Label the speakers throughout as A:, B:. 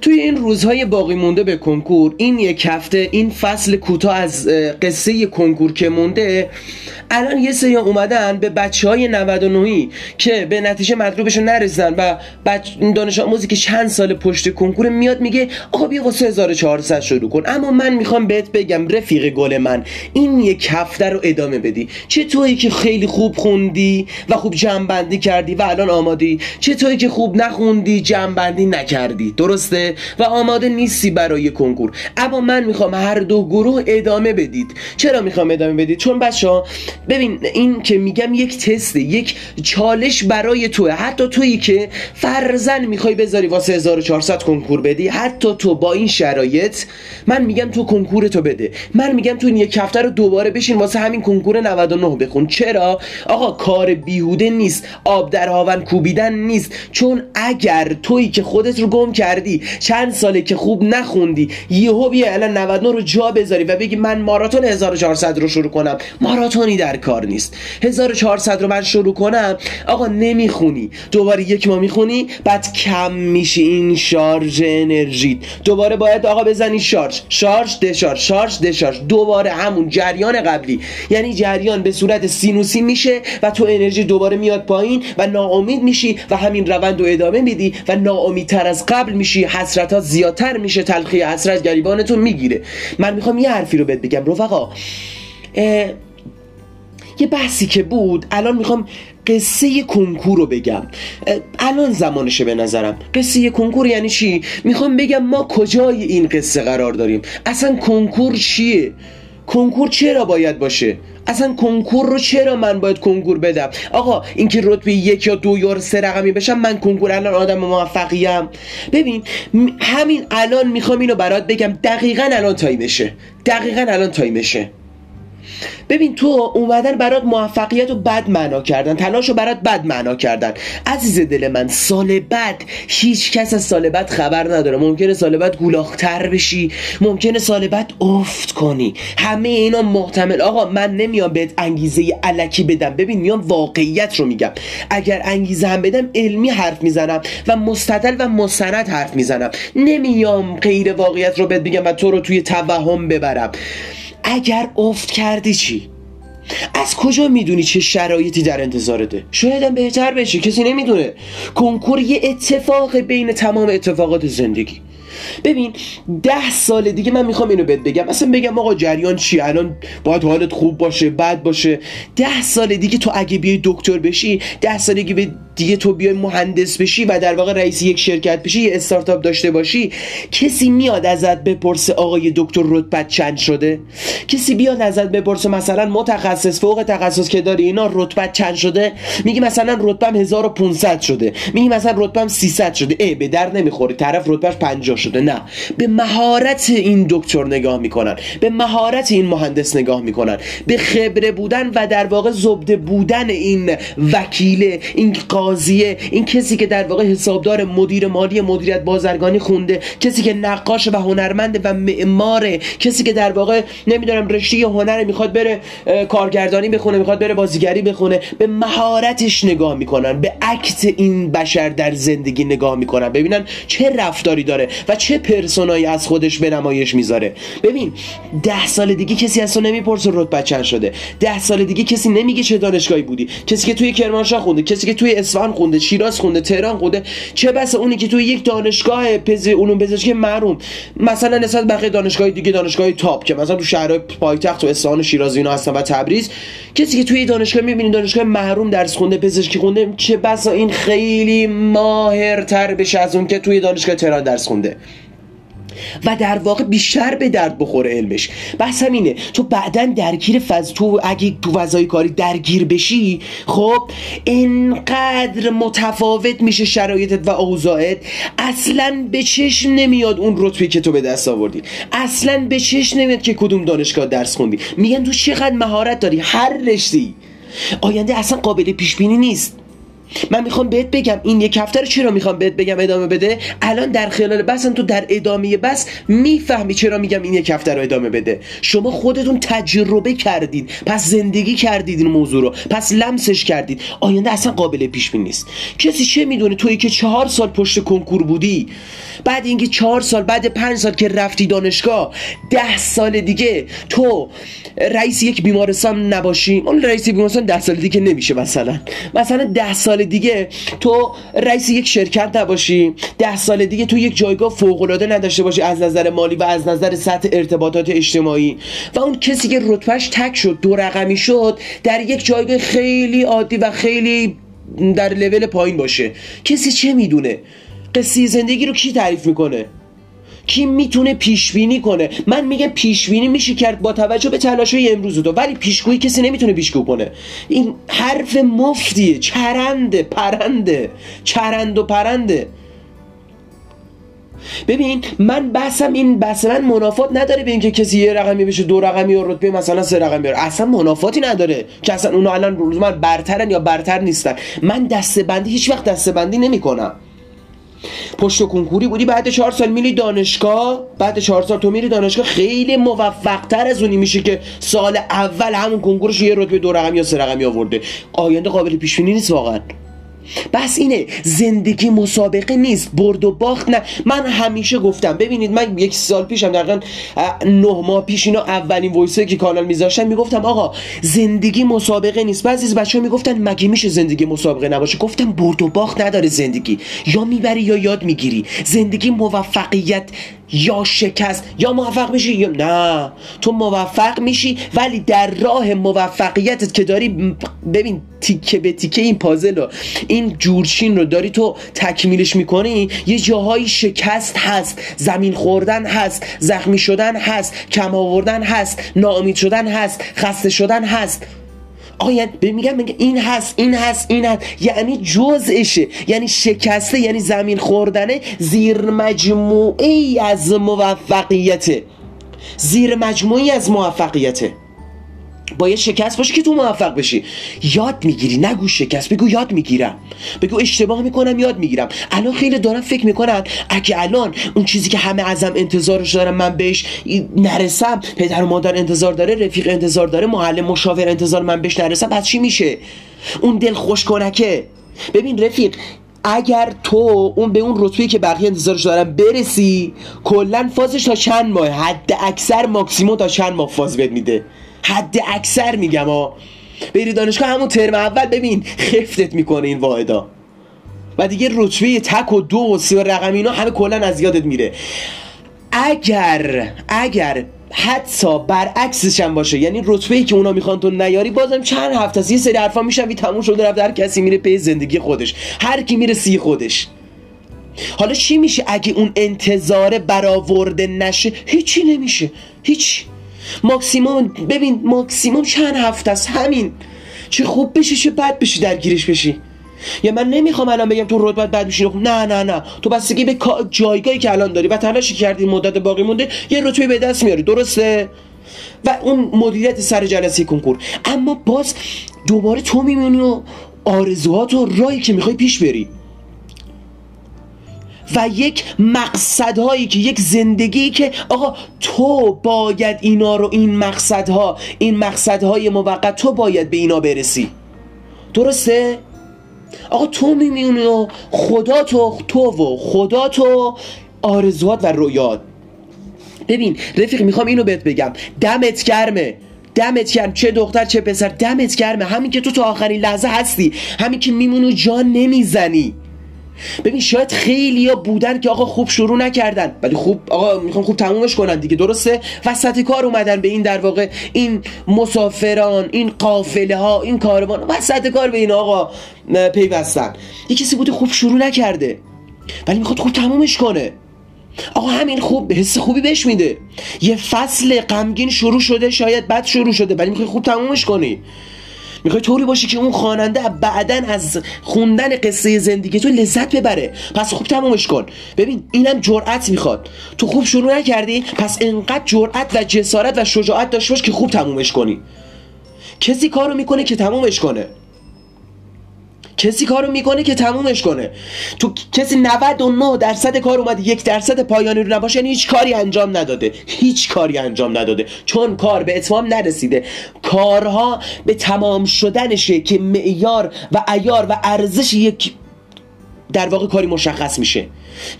A: توی این روزهای باقی مونده به کنکور این یک هفته این فصل کوتاه از قصه کنکور که مونده الان یه سری اومدن به بچه های 99 که به نتیجه مطلوبشون نرسیدن و بچ... دانش آموزی که چند سال پشت کنکور میاد میگه آقا بیا واسه 1400 شروع کن. اما من می‌خوام بهت بگم رفیق گل من این یک هفته رو ادامه بدی. چه تویی که خیلی خوب خوندی و خوب جمع کردی و الان آمادی؟ چه تویی که خوب نخوندی جمع نکردی؟ درسته؟ و آماده نیستی برای کنکور. اما من می‌خوام هر دو گروه ادامه بدید. چرا می‌خوام ادامه بدید؟ چون بچه ها ببین این که میگم یک تسته یک چالش برای توه. حتی تویی که فرزن می‌خوای بذاری واسه 1400 کنکور بدی حتی تو با این شرایط من میگم تو کنکور تو بده. من میگم تو این یک هفته رو دوباره بشین واسه همین کنکور 99 بخون. چرا؟ آقا کار بیهوده نیست آب در هاون کوبیدن نیست. چون اگر تویی که خودت رو گم کردی چند ساله که خوب نخوندی. یهو بیا الان 99 رو جا بذاری و بگی من ماراتون 1400 رو شروع کنم. ماراتونی در کار نیست. 1400 رو من شروع کنم. آقا نمی‌خونی. دوباره یک ماه می‌خونی بعد کم میشه این شارژ انرژی. دوباره باید آقا بزنی شارژ. شارژ دشارژ شارژ دشارژ. دوباره همون جریان قبلی. یعنی جریان به صورت سینوسی میشه و تو انرژی دوباره میاد پایین و ناامید میشی و همین روند رو ادامه میدی و ناامیدتر از قبل میشی. حسرت ها زیادتر میشه تلخی حسرت گریبانتون می‌گیره. من می‌خوام یه حرفی رو بهت بگم رفقا. یه بحثی که بود الان می‌خوام قصه کنکور رو بگم. الان زمانشه به نظرم. قصه کنکور یعنی چی؟ می‌خوام بگم ما کجای این قصه قرار داریم؟ اصلا کنکور چیه؟ کنکور چرا باید باشه؟ اصلا کنکور رو چرا من باید کنکور بدم؟ آقا اینکه رتبه یک یا دو یا سه رقمی بشم من کنکور الان آدم موفقیم. ببین همین الان می‌خوام اینو برات بگم. دقیقا الان تایمشه دقیقا الان تایمشه ببین تو اومدن برات موفقیت رو بد معنا کردن تلاش رو برات بد معنا کردن. عزیز دل من سال بعد هیچ کس از سال بعد خبر نداره. ممکنه سال بعد گولاختر بشی ممکنه سال بعد افت کنی. همه اینا محتمل. آقا من نمیام بهت انگیزه علکی بدم. ببین میام واقعیت رو میگم. اگر انگیزه هم بدم علمی حرف می‌زنم و مستدل و مستند حرف می‌زنم. نمیام غیر واقعیت رو بهت بگم و تو رو توی توهم ببرم. اگر افت کردی چی؟ از کجا می‌دونی چه شرایطی در انتظارته؟ شاید بهتر بشه کسی نمی‌دونه. کنکور یه اتفاق بین تمام اتفاقات زندگی. ببین ده سال دیگه من می‌خوام اینو بهت بگم. اصلا بگم آقا جریان چی؟ الان باید حالت خوب باشه بد باشه. ده سال دیگه تو اگه بیای دکتر بشی ده سال دیگه دیگه تو بیای مهندس بشی و در واقع رئیس یک شرکت بشی یه استارتاپ داشته باشی کسی میاد ازت بپرسه آقای دکتر رتبت چند شده؟ کسی بیاد ازت بپرسه مثلا متخصص فوق تخصص که داری اینا رتبت چند شده؟ میگی مثلا رتبم 1500 شده. میگی مثلا رتبم 300 شده. ای به در نمی‌خوری طرف رتبهش 50 شده. نه. به مهارت این دکتر نگاه می‌کنن. به مهارت این مهندس نگاه می‌کنن. به خبره بودن و در واقع زبده بودن این وکیل این قاضیه این کسی که در واقع حسابدار مدیر مالی مدیریت بازرگانی خونده کسی که نقاش و هنرمند و معماره کسی که در واقع نمی‌دونم رشته هنر می‌خواد بره کارگردانی بخونه می‌خواد بره بازیگری بخونه. به مهارتش نگاه می‌کنن. به عکت این بشر در زندگی نگاه می‌کنن. ببینن چه رفتاری داره و چه پرسونایی از خودش به نمایش می‌ذاره؟ ببین ده سال دیگه کسی از تو نمی‌پرسه رتبه چند شده. ده سال دیگه کسی نمیگه چه دانشگاهی بودی. کسی که توی کرمانشاه خونده کسی که توی اصفهان خونده شیراز خونده تهران خونده چه بس اونی که توی یک دانشگاه پز علوم پزشکی محروم مثلا نسبت بقیه دانشگاه دیگه دانشگاه تاپ که مثلا تو شهر پایتخت و اصفهان و شیراز اینا هستن و تبریز. کسی که توی دانشگاه می‌بینی دانشگاه محروم درس خونده پزشکی خونده چه بسا این خیلی ماهرتر بشه از اون که توی دانشگاه تهران درس خونده. و در واقع بیشتر به درد بخوره علمش. بحث همینه تو بعدا درگیر فض تو اگه تو فضای کاری درگیر بشی خب انقدر متفاوت میشه شرایطت و اوضاعت. اصلا به چشم نمیاد اون رتبه که تو به دست آوردی. اصلا به چشم نمیاد که کدوم دانشگاه درس خوندی. میگن تو چقدر مهارت داری؟ هر رشته آینده اصلا قابل پیش بینی نیست. من می‌خوام بهت بگم این یک هفته رو چرا می‌خوام بهت بگم ادامه بده؟ الان در خلال بسن تو در ادامه بس می‌فهمی چرا میگم این یک هفته رو ادامه بده. شما خودتون تجربه کردید پس زندگی کردید این موضوع رو پس لمسش کردید. آینده اصلا قابل پیش بینی نیست. کسی چه می‌دونه تویی که چهار سال پشت کنکور بودی بعد اینکه چهار سال بعد پنج سال که رفتی دانشگاه ده سال دیگه تو رئیس یک بیمارستان نباشی. اون رئیس بیمارستان ده سال دیگه نمیشه مثلا. مثلا ده سال دیگه تو رئیس یک شرکت نباشی. ده سال دیگه تو یک جایگاه فوق العاده نداشته باشی از نظر مالی و از نظر سطح ارتباطات اجتماعی. و اون کسی که رتبهش تک شد دو رقمی شد در یک جایگاه خیلی عادی و خیلی در لول پایین باشه. کسی چه می‌دونه؟ قصه زندگی رو کی تعریف می‌کنه؟ کی می‌تونه پیش بینی کنه؟ من میگم پیش بینی میشه کرد با توجه به تلاشای امروز تو ولی پیشگویی کسی نمی‌تونه پیشگو کنه. این حرف مفتیه چرنده پرنده چرند و پرنده. ببین من بحثم این بحث من منافات نداره به اینکه کسی یه رقمی بشه دو رقمی یا رتبه مثلا سه رقمی بیاره اصلا منافاتی نداره که اصلا اونا الان روز من برترن یا برتر نیستن. من دسته بندی هیچ وقت دسته بندی نمی‌کنم. پشت کنکوری بودی بعد چهار سال میری دانشگاه؟ بعد چهار سال تو میری دانشگاه خیلی موفق تر از اونی میشه که سال اول همون کنکورش یه رتبه دو رقمی یا سه رقمی آورده آینده قابل پیش نیست واقعا. بس اینه زندگی مسابقه نیست برد و باخت نه. من همیشه گفتم ببینید من یک سال پیشم دقیقا نه ماه پیش اینا اولین وایسه که کانال میذاشتن می‌گفتم آقا زندگی مسابقه نیست. بعضی از بچه ها می‌گفتن مگه میشه زندگی مسابقه نباشه؟ گفتم برد و باخت نداره زندگی. یا می‌بری یا یاد می‌گیری. زندگی موفقیت یا شکست یا موفق میشی یا نه. تو موفق میشی ولی در راه موفقیتت که داری ببین تیکه به تیکه این پازل رو این جورچین رو داری تو تکمیلش می‌کنی یه جاهایی شکست هست زمین خوردن هست زخمی شدن هست کم آوردن هست ناامید شدن هست خسته شدن هست. آقا یعنی میگم میگه این هست این هست این هست. یعنی جزءشه یعنی شکسته یعنی زمین خوردنه. زیر مجموعی از موفقیته. زیر مجموعی از موفقیته. باید شکست باشه که تو موفق بشی. یاد می‌گیری نگو شکست بگو یاد می‌گیرم. بگو اشتباه می‌کنم یاد می‌گیرم. الان خیلی دارم فکر می‌کنن اگه الان اون چیزی که همه ازم انتظارش دارم من بهش نرسم پدر و مادر انتظار داره رفیق انتظار داره معلم مشاور انتظار من بهش نرسم پس چی میشه؟ اون دل خوش کنکه ببین رفیق اگر تو اون به اون رتبه که بقیه انتظارش دارن برسی کلا فازش تا چند ماه حد اکثر ماکسیموم تا چند ماه فاز بد میده. حد اکثر میگم ها بری دانشگاه همون ترم اول ببین. خفتت می‌کنه این واحدا. و دیگه رتبه تک و دو و سی و رقم اینا همه کلا از یادت میره. اگر اگر حتی برعکسش هم باشه یعنی رتبه ای که اونا می‌خوان تو نیاری بازم چند هفته است یه سری حرفا میشن تموم شده رفت هر کسی میره پی زندگی خودش. هر کی میره سی خودش. حالا چی میشه اگه اون انتظار برآورده نشه؟ هیچی نمیشه. هیچ ماکسیموم ببین ماکسیموم چند هفته است؟ همین. چه خوب بشی چه بد بشی درگیرش بشی. یا من نمی‌خوام الان بگم تو رتبت بد بشی نه نه نه. تو بستگی به جایگاهی که الان داری. و تلاشی کردی؟ مدت باقی مونده. یه رتبه به دست میاری. درسته؟ و اون مدیریت سر جلسه کنکور. اما باز دوباره تو میمونی و آرزوهات و راهی که می‌خوای پیش بری. و یک مقصدهایی که یک زندگی که آقا تو باید اینا رو این مقصدها این مقصدهای موقت تو باید به اینا برسی. درسته؟ آقا تو میمیونی و خدا تو تو و خدا تو آرزوات و رویات. ببین رفیق می‌خوام اینو بهت بگم. دمت گرمه. دمت گرم. چه دختر چه پسر. دمت گرمه. همین که تو تا آخرین لحظه هستی. همین که میمونی جان نمی‌زنی. ببین شاید خیلی ها بودن که آقا خوب شروع نکردن ولی خوب آقا می‌خوام خوب تمومش کنن دیگه درسته؟ وسط کار اومدن به این در واقع این مسافران این قافله ها این کاروان وسط کار به این آقا پیوستن. یه کسی بوده خوب شروع نکرده ولی می‌خواد خوب تمومش کنه. آقا همین خوب حس خوبی بهش میده. یه فصل غمگین شروع شده شاید بد شروع شده ولی می‌خوای خوب تمومش کنی. می‌خوای طوری باشی که اون خواننده بعدا از خوندن قصه زندگی تو لذت ببره. پس خوب تمومش کن. ببین اینم جرأت می‌خواد. تو خوب شروع نکردی پس انقدر جرأت و جسارت و شجاعت داشته باش که خوب تمومش کنی. کسی کارو می‌کنه که تمومش کنه. کسی کارو می‌کنه که تمومش کنه. تو کسی 99 درصد کار اومده یک درصد پایانی رو نباشه یعنی هیچ کاری انجام نداده. هیچ کاری انجام نداده. چون کار به اتمام نرسیده. کارها به تمام شدنشه که معیار و ایار و ارزش یک در واقع کاری مشخص میشه.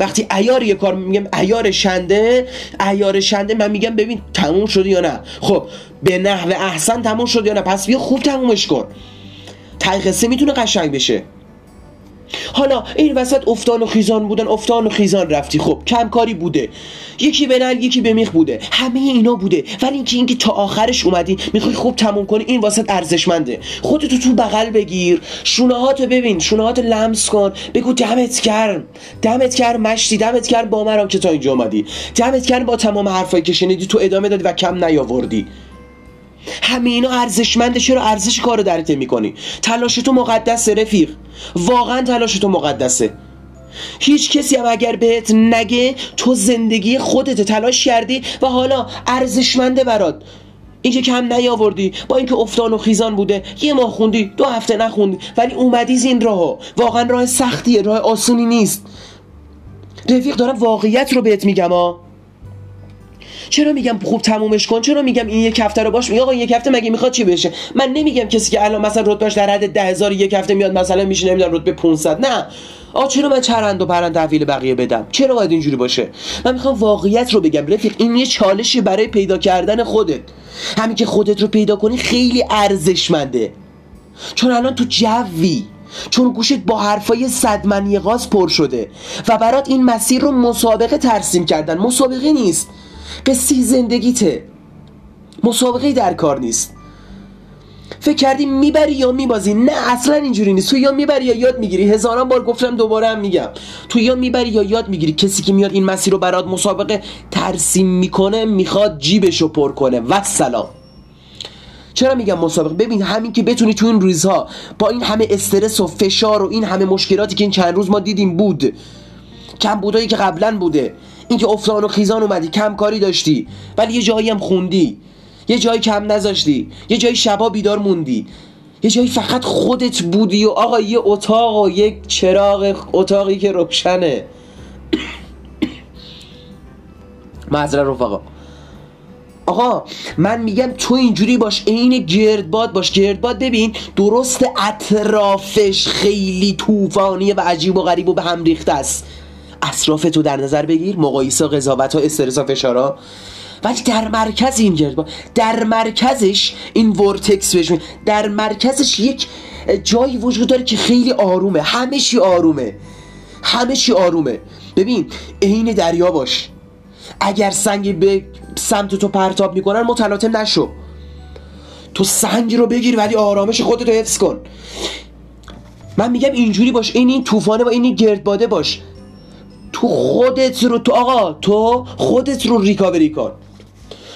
A: وقتی ایار یه کار میگم ایار شنده ایار شنده من میگم ببین تموم شده یا نه. خب به نحو احسن تموم شد یا نه. پس بیا خوب تمومش کن. تای قصه می‌تونه قشنگ بشه. حالا این وسط افتان و خیزان بودن افتان و خیزان رفتی. خب کمکاری بوده. یکی به نل یکی به میخ بوده. همه اینا بوده. ولی اینکه اینکه تا آخرش اومدی می‌خوای خوب تموم کنی این وسط ارزشمنده. خودتو تو بغل بگیر. شونهاتو ببین. شونهاتو لمس کن. بگو دمت گرم. دمت گرم مشتی. دمت گرم با مرام که تا اینجا اومدی. دمت گرم با تمام حرفایی که تو ادامه دادی و کم نیاوردی. همه اینا ارزشمنده چرا ارزش کارو درک می‌کنی؟ تلاش تو مقدسه رفیق. واقعا تلاش تو مقدسه. هیچ کسی هم اگر بهت نگه تو زندگی خودت تلاش کردی و حالا ارزشمنده برات. اینکه کم نیاوردی با اینکه افتان و خیزان بوده. یه ماه خوندی دو هفته نخوندی ولی اومدی این راهو. واقعا راه سختیه راه آسونی نیست. رفیق دارم واقعیت رو بهت میگم ها چرا میگم خوب تمومش کن؟ چرا میگم این یک هفته رو باش؟ میگه آقا یک هفته مگه می‌خواد چی بشه؟ من نمیگم کسی که الان مثلا رتبهش در حد 10000 یک هفته میاد مثلا میشه نمی‌دونم رتبه 500 نه. آ چرا من چرند و پرند تحویل بقیه بدم؟ چرا باید اینجوری باشه؟ من می‌خوام واقعیت رو بگم. رفیق این یه چالشی برای پیدا کردن خودت. همین که خودت رو پیدا کنی خیلی ارزشمنده. چون الان تو جوی. چون گوشت با حرفای صدمنی غاز پر شده. و برات این مسیر رو مسابقه ترسیم کردن. مسابقه نیست. قصه زندگیته. مسابقه در کار نیست. فکر کردی می‌بری یا میبازی؟ نه اصلا اینجوری نیست. تو یا می‌بری یا یاد می‌گیری. هزاران بار گفتم دوباره هم میگم. تو یا می‌بری یا یاد می‌گیری. کسی که میاد این مسیر رو برات مسابقه ترسیم می‌کنه می‌خواد جیبشو پر کنه. و سلام چرا میگم مسابقه؟ ببین همین که بتونی تو این روزها با این همه استرس و فشار و این همه مشکلاتی که این چند روز ما دیدیم بود کم بودایی که قبلا بوده اینکه افتان و خیزان اومدی کم کاری داشتی ولی یه جایی هم خوندی. یه جایی کم نذاشتی. یه جایی شبا بیدار موندی. یه جایی فقط خودت بودی و آقا یه اتاق و یک چراغ اتاقی که روشنه. معذرت رفقا. آقا من میگم تو اینجوری باش عین گردباد باش. گردباد ببین درست اطرافش خیلی طوفانیه و عجیب و غریب و به هم ریخته است. اطراف تو در نظر بگیر مقایسه قضاوت ها استرس و فشارا. ولی در مرکز این گردباد در مرکزش این ورتکس بهش در مرکزش یک جایی وجود داره که خیلی آرومه. همه چی آرومه. همه چی آرومه. ببین عین دریا باش. اگر سنگ به سمت تو پرتاب می‌کنن متلاطم نشو. تو سنگ رو بگیر ولی آرامش خودتو حفظ کن. من میگم اینجوری باش. این این طوفانه و این گردباده باش. تو خودت رو تو آقا تو خودت رو ریکاوری کن.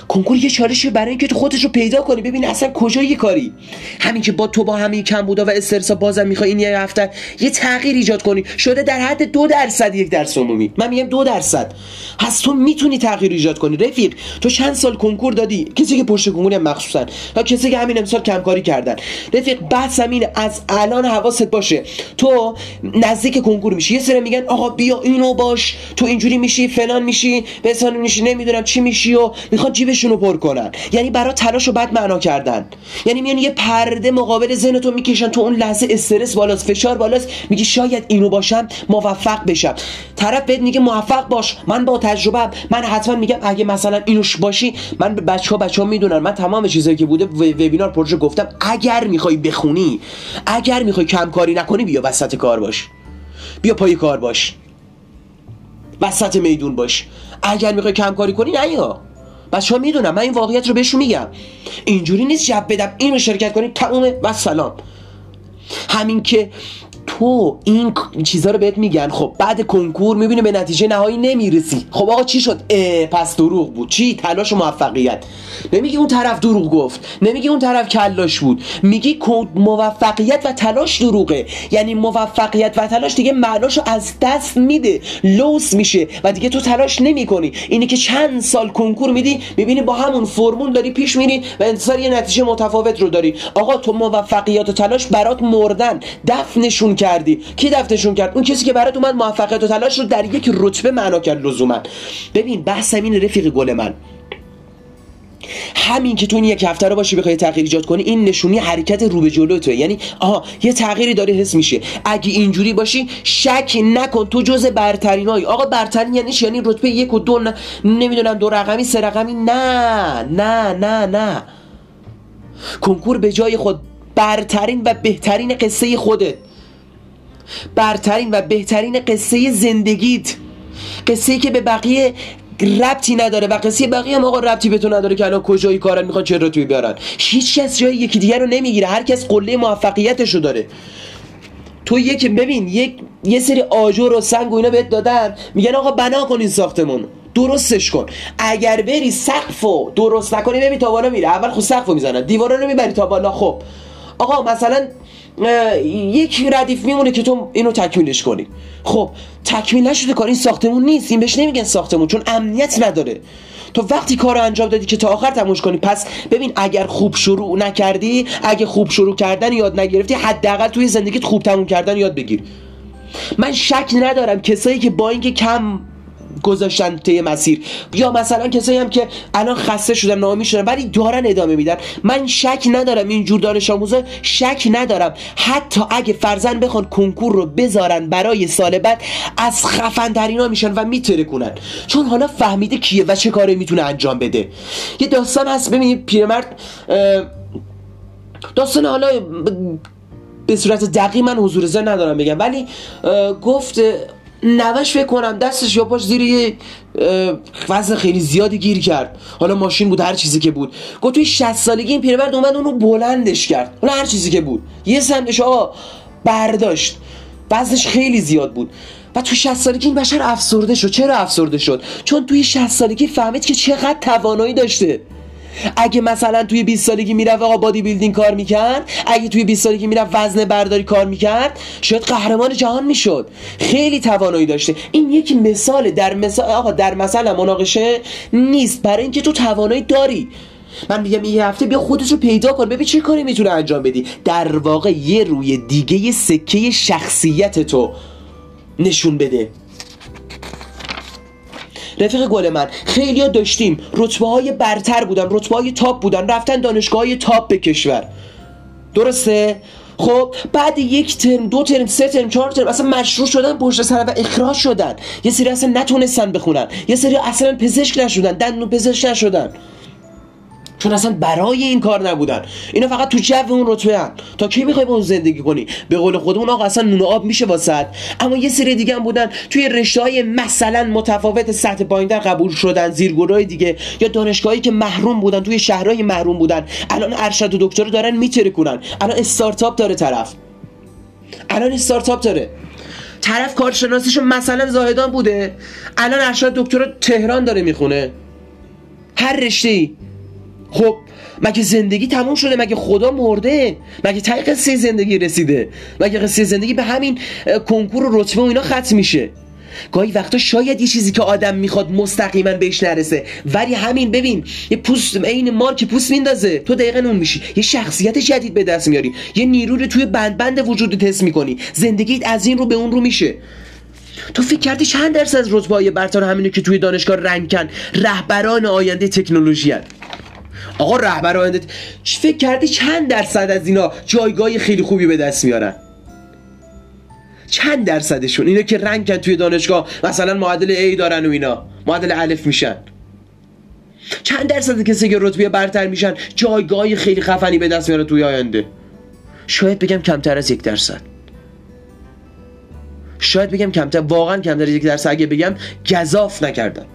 A: کنکور یه چالشی برای اینکه تو خودت رو پیدا کنی. ببین اصلا کجا یه کاری؟ همین که با تو با همین کم بودا و استرسا بازم می‌خوای این یه هفته یه تغییر ایجاد کنی. شده در حد دو درصد یک درس عمومی. من میگم دو درصد. پس تو می‌تونی تغییر ایجاد کنی. رفیق تو چند سال کنکور دادی؟ کسی که پشت کنکور مخصوصا. یا کسی که همین امسال کمکاری کردن. رفیق بحث همین از الان حواست باشه. تو نزدیک کنکور میشی. یه سری میگن آقا بیا اینو باش. تو اینجوری میشی فلان میشی. بسان میشی. نمی‌دونم چی میشی و می‌خواد جیبشون رو پر کنن. یعنی برای تلاش رو بد معنا کردن. یعنی میان یه پرده مقابل ذهن تو می‌کشن تو اون لحظه استرس بالاست فشار بالاست. میگی شاید اینو باشم موفق بشم. طرف بهت میگه موفق باش. من با تجربه من حتما میگم اگه مثلا اینوش باشی من به بچه ها بچه ها می‌دونن. من تمام چیزایی که بوده وبینار پروژه گفتم اگر می‌خوای بخونی اگر می‌خوای کم کاری نکنی بیا وسط کار باش. بیا پای کار باش. وسط میدون باش. اگر می‌خوای کم کاری کنی نه یا بچه ها می‌دونم من این واقعیت رو بهشون میگم. اینجوری نیست جب بدم اینو شرکت کنی تمومه و سلام. همین که تو این چیزها رو بهت میگن. خب بعد کنکور می‌بینی به نتیجه نهایی نمی‌رسی. خب آقا چی شد؟ پس دروغ بود. چی؟ تلاش و موفقیت. نمیگی اون طرف دروغ گفت. نمیگی اون طرف کلاش بود. میگی موفقیت و تلاش دروغه. یعنی موفقیت و تلاش دیگه معناشو از دست میده. لوس میشه و دیگه تو تلاش نمی‌کنی. اینی که چند سال کنکور میدی می‌بینی با همون فرمول داری پیش میری و انتظار یه نتیجه متفاوت رو داری. آقا تو موفقیت و تلاش برات مردن. دفنشون کردی؟ کی دفنشون کرد؟ اون کسی که برات اومد موفقیت و تلاش رو در یک رتبه معنا کرد لزوما. ببین بحث این رفیق گل من. همین که تو این یک هفته رو باشی بخوای تغییر ایجاد کنی این نشونی حرکت رو به جلو توه. یعنی آها یه تغییری داره حس میشه. اگه اینجوری باشی شک نکن تو جز برترین های آقا برترین یعنی یعنی رتبه یک و دو نه نمی‌دونم دو رقمی سه رقمی. نه نه نه نه. کنکور به جای خود برترین و بهترین قصه خودت. برترین و بهترین قصه زندگیت. قصه که به بقیه ربطی نداره و قصه بقیه هم آقا ربطی به تو نداره که الان کجایی کارن می‌خوان چه توی بیارن. هیچ کس جای یکی دیگر رو نمی‌گیره. هر کس قله موفقیتشو داره. تو یک ببین یک یه سری آجر و سنگ و اینا بهت دادن. میگن آقا بنا کن این ساختمون. درستش کن. اگر بری سقفو درست نکنی ببین تا بالا میره. اول خود سقفو می‌زنن. دیوارا رو می‌بری تا بالا. خب. آقا مثلا یک ردیف میمونه که تو اینو تکمیلش کنی. خب تکمیل نشده کار این ساختمون نیست. این بهش نمیگن ساختمون چون امنیت نداره. تو وقتی کار انجام دادی که تا آخر تموش کنی پس ببین اگر خوب شروع نکردی اگه خوب شروع کردن یاد نگرفتی حداقل توی زندگیت خوب تموم کردن یاد بگیر. من شک ندارم کسایی که با اینکه کم گذاشتن طی مسیر. یا مثلا کسایی هم که الان خسته شدن نامی شدن ولی دارن ادامه میدن. من شک ندارم این جور دانش آموزا شک ندارم. حتی اگه فرزن بخوان کنکور رو بذارن برای سال بعد از خفن ترینا میشن و میتره کنن چون حالا فهمیده کیه و چه کاری می‌تونه انجام بده. یه داستان هست. ببینید پیرمرد داستان حالا به صورت دقیق من حضور زن ندارم بگم. ولی گفت نوش فکر کنم دستش یا پاش زیر یه وزن خیلی زیادی گیر کرد. حالا ماشین بود هر چیزی که بود. گفت توی 60 سالگی این پیرمرد اومد اونو بلندش کرد. حالا هر چیزی که بود. یه سمتش آقا برداشت. وزنش خیلی زیاد بود. و تو 60 سالگی این بشر افسرده شد. چرا افسرده شد؟ چون توی 60 سالگی فهمید که چقدر توانایی داشته. اگه مثلا توی 20 سالگی می‌رفت آقا بادی بیلدینگ کار می‌کرد اگه توی 20 سالگی می‌رفت وزن برداری کار می‌کرد شاید قهرمان جهان می‌شد. خیلی توانایی داشته. این یک مثال در مثال آقا در مثلا مناقشه نیست. برای اینکه تو توانایی داری. من میگم یه هفته بیا خودت رو پیدا کن. ببین چه کاری می‌تونه انجام بدی. در واقع یه روی دیگه سکه شخصیت تو نشون بده. رفیق گل من خیلی ها داشتیم. رتبه های برتر بودن رتبه های تاپ بودن. رفتن دانشگاه های تاپ به کشور. درسته؟ خب بعد یک ترم دو ترم سه ترم چهار ترم اصلا مشروع شدن پشت سر و اخراج شدن. یه سری اصلا نتونستن بخونن. یه سری اصلا پزشک نشدن دندون پزشک نشدن. چون اصلا برای این کار نبودن. اینا فقط تو جو اون رتبه هم تا کی می‌خوای با اون زندگی کنی؟ به قول خودمون آقا اصلا نون آب میشه واسط اما یه سری دیگه هم بودن توی رشته های مثلا متفاوت سطح پایینتر قبول شدن زیرگروهای دیگه یا دانشگاهی که محروم بودن توی شهرهای محروم بودن. الان ارشد و دکتر دارن میتره کنن الان استارتاپ داره طرف. الان استارتاپ داره. طرف کارشناسیشو مثلا زاهدان بوده. الان ارشد دکتر تهران داره می‌خونه. هر رشته ای خب مگه زندگی تموم شده؟ مگه خدا مرده؟ مگه تای قصه زندگی رسیده؟ مگه قصه زندگی به همین کنکور و رتبه و اینا ختم میشه؟ گاهی وقتا شاید یه چیزی که آدم می‌خواد مستقیما بهش نرسه. ولی همین ببین یه پوست عین مار که پوست میندازه تو دقیقا اون میشی. یه شخصیت جدید به دست میاری. یه نیرو رو توی بند بند وجود تست می‌کنی. زندگیت از این رو به اون رو میشه. تو فکر کردی چند درصد از رتبه برتر همینو که توی دانشگاه رنگ رهبران آینده تکنولوژی آقا رهبر آینده فکر کردی؟ چند درصد از اینا جایگاه خیلی خوبی به دست میارن؟ چند درصدشون؟ اینا که رنگ توی دانشگاه مثلا معادل A دارن و اینا. معادل الف میشن. چند درصد کسی که رتبه برتر میشن جایگاه خیلی خفنی به دست میارن توی آینده. شاید بگم کمتر از یک درصد. شاید بگم کمتر واقعا کمتر از یک درصد. اگه بگم گذاف نکردم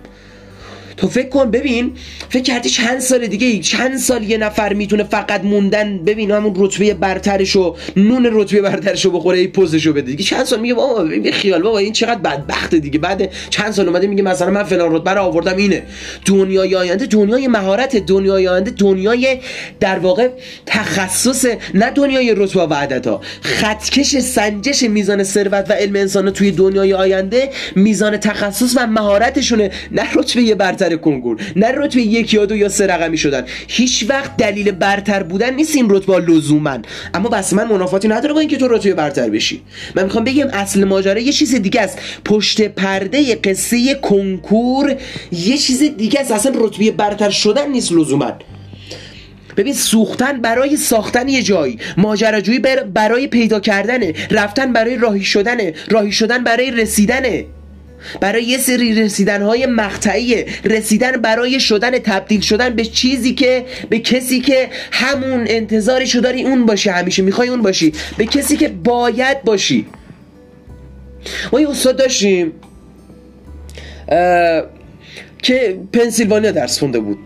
A: تو فکر کن ببین فکر کردی چند سال دیگه چند سال یه نفر می‌تونه فقط موندن؟ ببین همون رتبه برترشو نون رتبه برترشو بخوره ای پوزشو بده دیگه. چند سال میگه بابا ببین خیال بابا این چقدر بدبخت دیگه. بعد چند سال اومده میگه مثلا من فلان رتبه رو آوردم اینه. دنیای آینده دنیای مهارت دنیای آینده دنیای در واقع تخصص نه دنیای رتبه و عدد ها خطکش سنجش میزان ثروت و علم انسان توی دنیای آینده میزان تخصص و مهارتشونه نه رتبه برتر. کنکور نه رتبه یک یا دو یا سه رقمی شدن. هیچ وقت دلیل برتر بودن نیست این رتبه لزوما. اما بس من منافاتی نداره با اینکه تو رتبه برتر بشی. من می‌خوام بگم اصل ماجرا یه چیز دیگه است. پشت پرده قصه کنکور یه چیز دیگه است. اصلا رتبه برتر شدن نیست لزوما. ببین سوختن برای ساختن یه جایی. ماجراجویی برای پیدا کردنه رفتن برای راهی شدنه راهی شدن برای رسیدنه برای یه سری رسیدن های مقطعیه رسیدن برای شدن تبدیل شدن به چیزی که به کسی که همون انتظارشو داری اون باشی همیشه می‌خوای اون باشی. به کسی که باید باشی. ما یه استاد داشتیم که پنسیلوانیا درس خونده بود.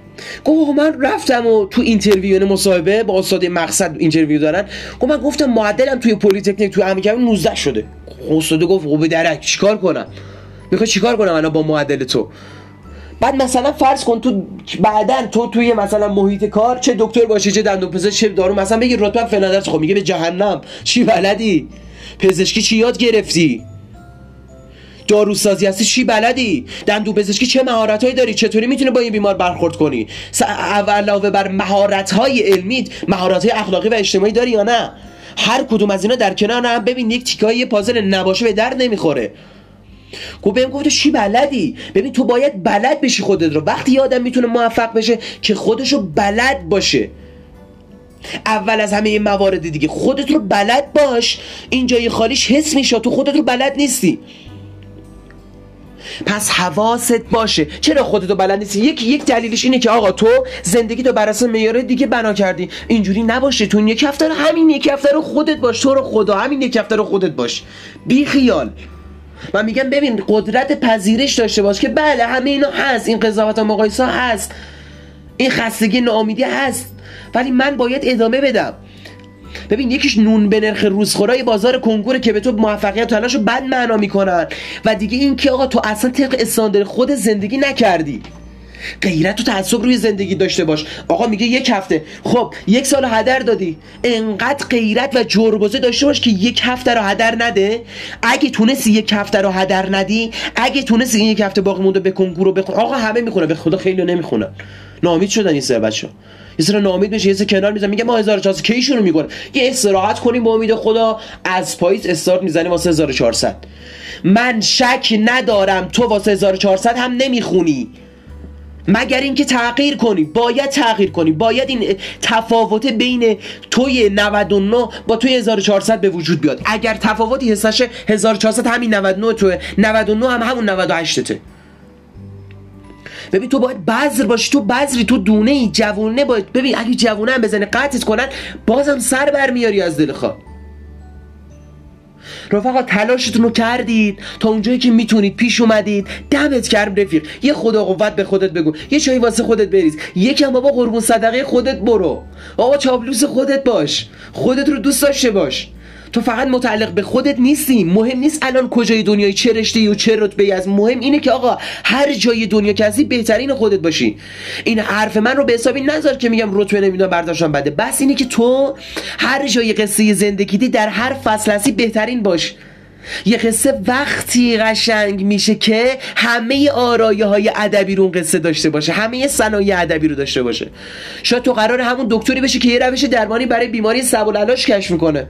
A: گفت من رفتم و تو interview مصاحبه با استاد مقصد interview دارن. گفت من گفتم معدلم توی پلیتکنیک توی امریکا 19 شده. استاد گفت خب به درک چیکار کنم؟ می‌خوای چیکار کنم الان با معدل تو؟ بعد مثلا فرض کن تو بعدا تو توی مثلا محیط کار چه دکتر باشی چه دندون پزشک چه دارو مثلا بگی رتبه فلان خب میگه به جهنم. چی بلدی؟ پزشکی چی یاد گرفتی؟ داروسازی هستی چی بلدی؟ دندون پزشکی چه مهارتهایی داری؟ چطوری می‌تونی با این بیمار برخورد کنی؟ علاوه بر مهارت‌های علمی مهارت‌های اخلاقی و اجتماعی داری یا نه؟ هر کدوم از اینا در کنار هم. ببین یک تیکای پازل نباشه به درد نمی‌خوره. گفت بهم گفت چی بلدی؟ ببین تو باید بلد بشی خودت رو. وقتی آدم می‌تونه موفق بشه که خودشو بلد باشه. اول از همه این موارد دیگه. خودت رو بلد باش. این جای خالیش حس میشه. تو خودت رو بلد نیستی. پس حواست باشه. چرا خودتو بلد نیستی؟ یک یک دلیلش اینه که آقا تو زندگی تو بر اساس معیار دیگه بنا کردی. اینجوری نباشه. تو یک هفته رو همین یک هفته رو خودت باش. تو رو خدا همین یک هفته رو خودت باش. بی خیال من میگم ببین قدرت پذیرش داشته باش که بله همه اینا هست. این قضاوت و مقایسه هست. این خستگی ناامیدی هست. ولی من باید ادامه بدم. ببین یکیش نون به نرخ روزخورای بازار کنکور که به تو موفقیت تلاشو بد معنا می‌کنن. و دیگه این که آقا تو اصلا طبق استاندار خود زندگی نکردی. غیرت و تعصب روی زندگی داشته باش. آقا میگه یک هفته. خب یک سال هدر دادی. انقدر غیرت و جربوزه داشته باش که یک هفته رو هدر نده. اگه تونستی یک هفته رو هدر ندی اگه تونستی این یک هفته باقی مونده به کنکور رو بخون. آقا همه می‌خونه. به خدا خیلی نمی‌خونن. نامید شدن این سه بچه یه سر نامید بشه یه سر کنار میزن میگه ما 1400 کی شروع می‌کنه؟ یه استراحت کنیم با امید خدا. از پاییز استارت می‌زنیم واسه 1400 من شک ندارم تو واسه 1400 هم نمی‌خونی. مگر اینکه تغییر کنی. باید تغییر کنی. باید این تفاوت بین توی 99 با توی 1400 به وجود بیاد. اگر تفاوتی حسش 1400 همین 99 توی 99 هم همون 98 ته ببین تو باید بذر باشی. تو بذری تو دونه ای جوونه باید ببین اگه جوونه هم بزنه قطعت کنن بازم سر برمیاری از دل خواه. رفقا تلاشتون رو کردید؟ تا اونجایی که می‌تونید پیش اومدید. دمت کرم رفیق. یه خدا قوت به خودت بگو. یه چایی واسه خودت بریز. یکم بابا قربون صدقه خودت برو. بابا چابلوس خودت باش. خودت رو دوست داشته باش. تو فقط متعلق به خودت نیستی. مهم نیست الان کجای دنیای چه رشته و چه رتبه از مهم اینه که آقا هر جای دنیا که هستی بهترین خودت باشی. این حرف من رو به حسابی نذار که میگم رتبه نمی‌دونم برداشتم بده. بس اینه که تو هر جای قصه زندگی در هر فصل هستی بهترین باش. یه قصه وقتی قشنگ میشه که همه آرایه های ادبی رو اون قصه داشته باشه همه صنایع ادبی رو داشته باشه. شاید تو قرار همون دکتری بشه که یه روش درمانی برای بیماری سب و کشف می‌کنه.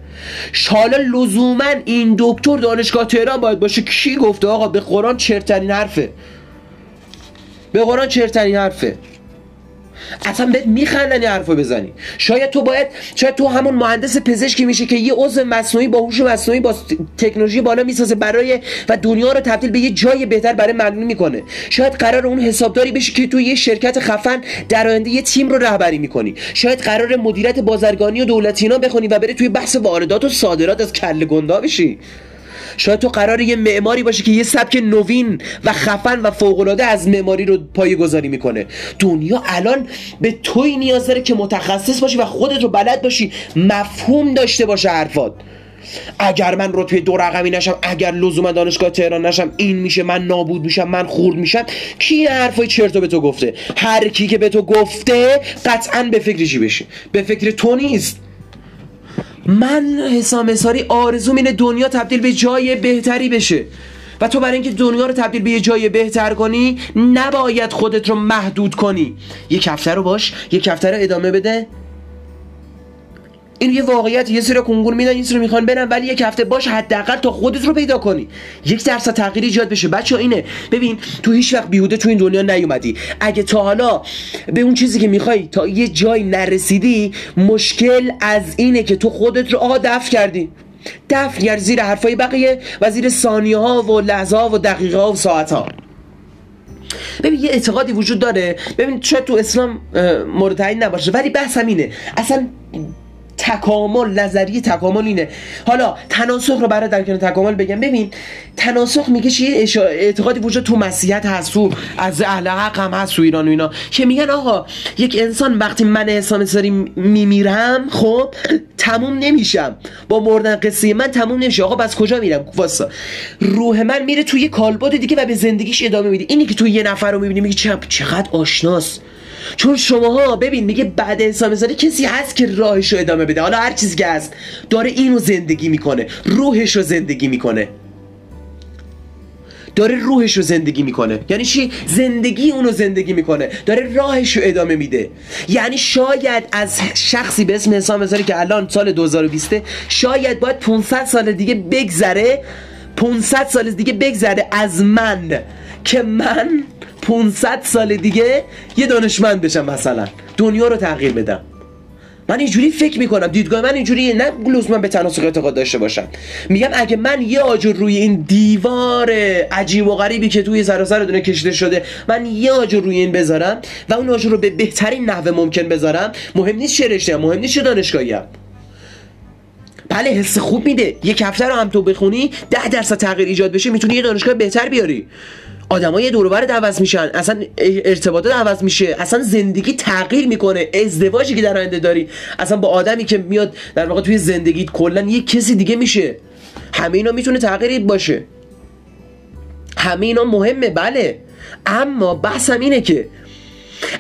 A: حالا لزوما این دکتر دانشگاه تهران باید باشه. کی گفته آقا؟ به قرآن چرترین حرفه. به قرآن چرترین حرفه. اصلا بهت میخندن حرفو بزنی. شاید تو باید شاید تو همون مهندس پزشکی میشه که یه عضو مصنوعی با هوش مصنوعی با تکنولوژی بالا می‌سازه برای و دنیا رو تبدیل به یه جای بهتر برای مردم می‌کنه. شاید قرار اون حسابداری بشه که تو یه شرکت خفن در آینده یه تیم رو رهبری می‌کنی. شاید قرار مدیریت بازرگانی و دولتینا بخونی و بری توی بحث واردات و صادرات از کله گندا بشی. شاید تو قرار یه معماری باشه که یه سبک نوین و خفن و فوقالعاده از معماری رو پایه گذاری می‌کنه. دنیا الان به توی نیاز داره که متخصص باشی و خودت رو بلد باشی مفهوم داشته باشه حرفات. اگر من رتبه دو رقمی نشم اگر لزوما دانشگاه تهران نشم این میشه من نابود میشم من خورد میشم. کی حرفای چرتو به تو گفته؟ هر کی که به تو گفته قطعا به فکر چی بشه؟ به فکر تو نیست. من حسام اساری آرزوم اینه دنیا تبدیل به جای بهتری بشه. و تو برای اینکه دنیا رو تبدیل به یه جای بهتر کنی نباید خودت رو محدود کنی. یک هفته رو باش یک هفته رو ادامه بده. این یه واقعیت یه سری کنکور میدن این سری می‌خوان برن ولی یک هفته باش حداقل تا خودت رو پیدا کنی. یک درصد تغییر ایجاد بشه. بچه اینه. ببین تو هیچ وقت بیهوده تو این دنیا نیومدی. اگه تا حالا به اون چیزی که می‌خوای تا یه جای نرسیدی مشکل از اینه که تو خودت رو آقا دفع کردی. دفع کرد زیر حرفای بقیه و زیر ثانیه ها و لحظه ها و دقیقه ها و ساعت ها ببین یه اعتقادی وجود داره. ببین شاید تو اسلام مورد تعیین نباشه ولی بحث همینه. اصلا تکامل نظریه تکامل اینه. حالا تناسخ رو برای در کنار تکامل بگم. ببین تناسخ میگه چیه اعتقادی وجود تو مسیحیت هست تو از اهل حق هم هست تو ایران و اینا. که میگن آقا یک انسان وقتی من حسام ساری میمیرم خب تموم نمیشم. با مردن قصه من تموم نمیشه. آقا بس کجا میرم؟ واسه. روح من میره توی کالبد دیگه و به زندگیش ادامه میده. اینی که تو یه نفر رو می‌بینی میگه چقدر آشناست. چون شماها ببین میگه بعد انسان مثالی کسی هست که راهش رو ادامه بده. حالا هر چیزی که هست داره اینو زندگی می‌کنه روحش رو زندگی می‌کنه. داره روحش رو زندگی می‌کنه. یعنی چی؟ زندگی اونو زندگی می‌کنه. داره راهش رو ادامه میده. یعنی شاید از شخصی به اسم انسان که الان سال 2020 شاید باید 500 سال دیگه بگذره 500 سال دیگه بگذره از من. که من 500 سال دیگه یه دانشمند بشم مثلا. دنیا رو تغییر بدم. من اینجوری فکر می‌کنم. دیدگاه من اینجوری نه لزوما به تناسق اعتقاد داشته باشم. میگم اگه من یه آجر روی این دیوار عجیب و غریبی که توی سراسر دونه کشیده شده من یه آجر روی این بذارم و اون آجر رو به بهترین نحوه ممکن بذارم مهم نیست چه رشته مهم نیست چه دانشگاهیم بله حس خوب میده. یک هفته رو هم تو بخونی ده درصد تغییر ایجاد بشه می‌تونی یه دانشگاه بهتر بیاری. آدمای دور و عوض میشن. اصلا ارتباطات عوض میشه. اصلا زندگی تغییر می‌کنه. ازدواجی که در آینده داری. اصلا با آدمی که میاد در واقع توی زندگیت کلا یه کسی دیگه میشه. همه اینا می‌تونه تغییری باشه. همه اینا مهمه. بله. اما بحثم اینه که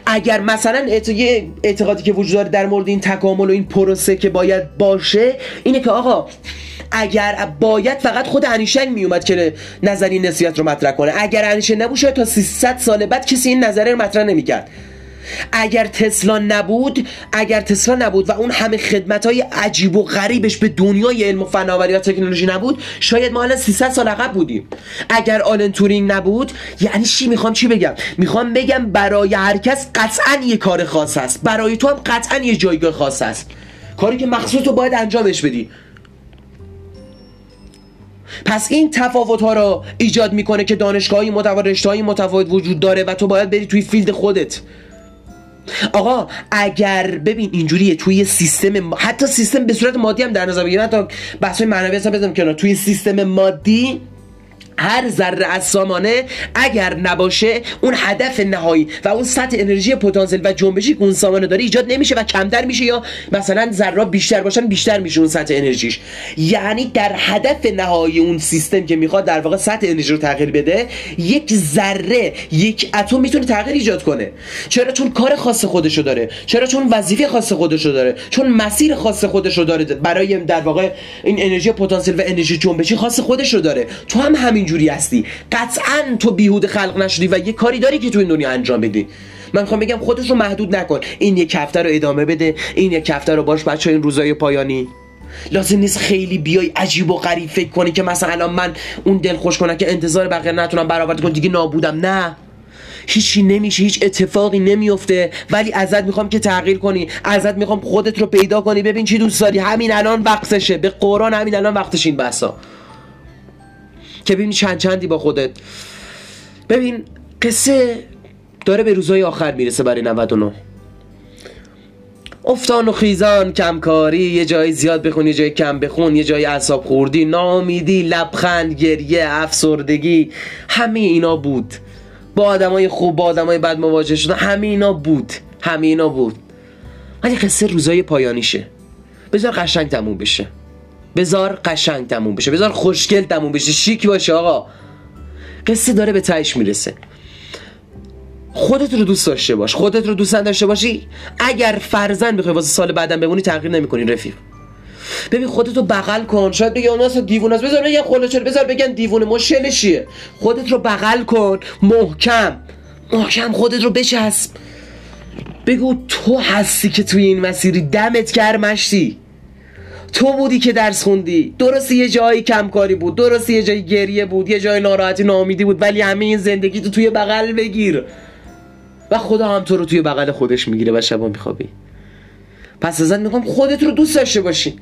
A: اگر مثلا یه اعتقادی که وجود داره در مورد این تکامل و این پروسه که باید باشه اینه که آقا اگر باید فقط خود انیشتین میومد که نظریه نسبیت رو مطرح کنه. اگر انیشتین نبود تا 300 سال بعد کسی این نظریه رو مطرح نمی‌کرد. اگر تسلا نبود اگر تسلا نبود و اون همه خدمت های عجیب و غریبش به دنیای علم و فناوری و تکنولوژی نبود شاید ما الان 300 سال عقب بودیم. اگر آلن تورینگ نبود یعنی چی؟ می‌خوام چی بگم؟ می‌خوام بگم برای هر کس قطعا یه کار خاص است. برای تو هم قطعا یه جایگاه خاص است. کاری که مخصوص تو باید انجامش بدی. پس این تفاوت ها رو ایجاد می‌کنه که دانشگاهی متفاوت های متفاوت وجود داره و تو باید بری توی field خودت. آقا اگر ببین اینجوریه توی سیستم حتی سیستم به صورت مادی هم در نظر بگیرن حتی بحث معنوی هستم بزنم کنار. توی سیستم مادی هر ذره از سامانه اگر نباشه اون هدف نهایی و اون سطح انرژی پتانسیل و جنبشی که اون سامانه داره ایجاد نمیشه و کمتر میشه یا مثلا ذره بیشتر باشن بیشتر میشه اون سطح انرژیش. یعنی در هدف نهایی اون سیستم که می‌خواد در واقع سطح انرژی رو تغییر بده یک ذره یک اتم می‌تونه تغییر ایجاد کنه. چرا؟ چون کار خاص خودشو داره. چرا؟ چون وظیفه خاص خودشو داره. چون مسیر خاص خودشو داره. برای در واقع این انرژی پتانسیل و انرژی جنبشی خاص خودشو داره. تو هم همین اینجوری هستی. قطعا تو بیهود خلق نشدی و یه کاری داری که تو این دنیا انجام بدی. من می‌خوام بگم خودش رو محدود نکن. این یک هفته رو ادامه بده. این یک هفته رو باش بچه این روزای پایانی. لازم نیست خیلی بیای عجیب و غریب فکر کنی که مثلا الان من اون دل خوش کنم که انتظار بقیه نتونم برآورده کنم. دیگه نابودم. نه. هیچی نمیشه. هیچ اتفاقی نمیفته. ولی ازت می‌خوام که تغییر کنی. ازت می‌خوام خودت رو پیدا کنی. ببین چی دوست داری. همین الان وقتشه. به قرآن همین الان وقتش این بسا که ببینی چند چندی با خودت. ببین قصه داره به روزهای آخر می‌رسه برای 99 افتان و خیزان کمکاری یه جای زیاد بخون یه جای کم بخون یه جای اعصاب خوردی نامیدی لبخند گریه افسردگی همه اینا بود. با آدمای خوب با آدمای بد مواجه شدن همه اینا بود همه اینا بود. ولی قصه روزای پایانیشه. بذار قشنگ تموم بشه. بذار قشنگ تموم بشه بذار خوشگل تموم بشه شیک باشه آقا. قصه داره به تهش می‌رسه. خودت رو دوست داشته باش خودت رو دوست داشته باشی اگر فرزن بخوای واسه سال بعدم بمونی تغییر نمی‌کنی رفیق. ببین خودت رو بغل کن. شاید بگی اون اصلا دیوونه است. بذار بگن خلوچل بذار بگن دیوونه. مشکلش خودت رو بغل کن. محکم. محکم خودت رو بچسب. بگو تو هستی که توی این مسیری دمت گرمشتی تو بودی که درس خوندی. درست یه جایی کمکاری بود. درست یه جایی گریه بود. یه جای ناراحتی ناامیدی بود. ولی همه این زندگی تو توی بغل بگیر. و خدا هم تو رو توی بغل خودش می‌گیره و شبا میخوابی. پس ازت می‌خوام خودت رو دوست داشته باشی.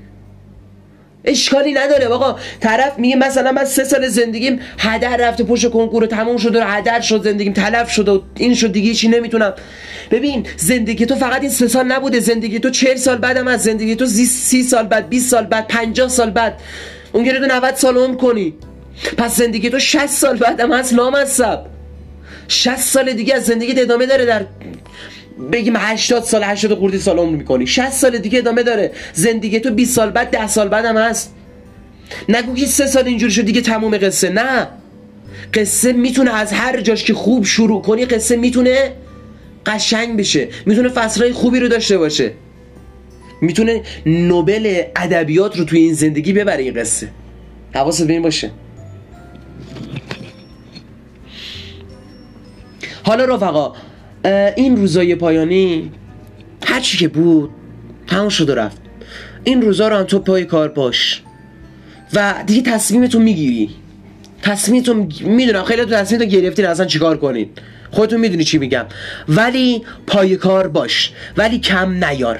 A: اشکالی نداره آقا. طرف میگه مثلا من سه سال زندگیم هدر رفته پشت کنکور تموم شده و هدر شد زندگیم تلف شده و این شد دیگه چی نمی‌تونم. ببین زندگی تو فقط این سه سال نبوده. زندگی تو چهل سال بعدم از زندگی تو سی سال بعد 20 سال بعد 50 سال بعد. اون گره 90 سال عمر کنی. پس زندگی تو 60 سال بعدم از لامصب 60 سال دیگه از زندگی ادامه داره در بگیم 80 سال 80 خورده سال عمر می‌کنی. 60 سال دیگه ادامه داره. زندگی تو 20 سال بعد 10 سال بعد هم هست. نگو که سه سال اینجوری شد دیگه تموم قصه. نه. قصه می‌تونه از هر جاش که خوب شروع کنی قصه می‌تونه قشنگ بشه. می‌تونه فصلهای خوبی رو داشته باشه. می‌تونه نوبل ادبیات رو توی این زندگی ببره این قصه. حواست به این باشه. حالا رفقا این روزای پایانی هر چی که بود تمام شد و رفت. این روزا رو هم تو پای کار باش و دیگه تصمیمتون می‌گیری. تصمیمتون می‌دونم خیلی تو تصمیمتون گرفتین اصلا چیکار کنین خودتون می‌دونی چی میگم. ولی پای کار باش. ولی کم نیار.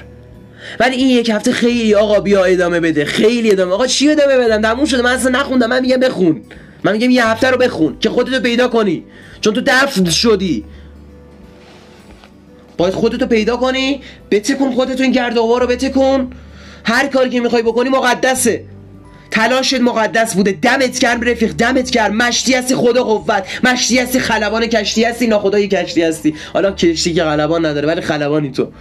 A: ولی این یک هفته خیلی آقا بیا ادامه بده. خیلی ادامه آقا چی ادامه بدم؟ تموم شده. من اصلا نخوندم. من میگم بخون. من میگم یه هفته رو بخون که خودتو پیدا کنی. چون تو دفن شدی. باید خودتو پیدا کنی؟ بتکن خودتو این گرد رو بتکن هر کاری که می‌خوای بکنی مقدسه. تلاشت مقدس بوده. دمت گرم رفیق دمت گرم. مشتی هستی خدا قوت. مشتی هستی خلبان کشتی هستی ناخدای کشتی هستی. حالا کشتی که خلبان نداره ولی خلبانی تو.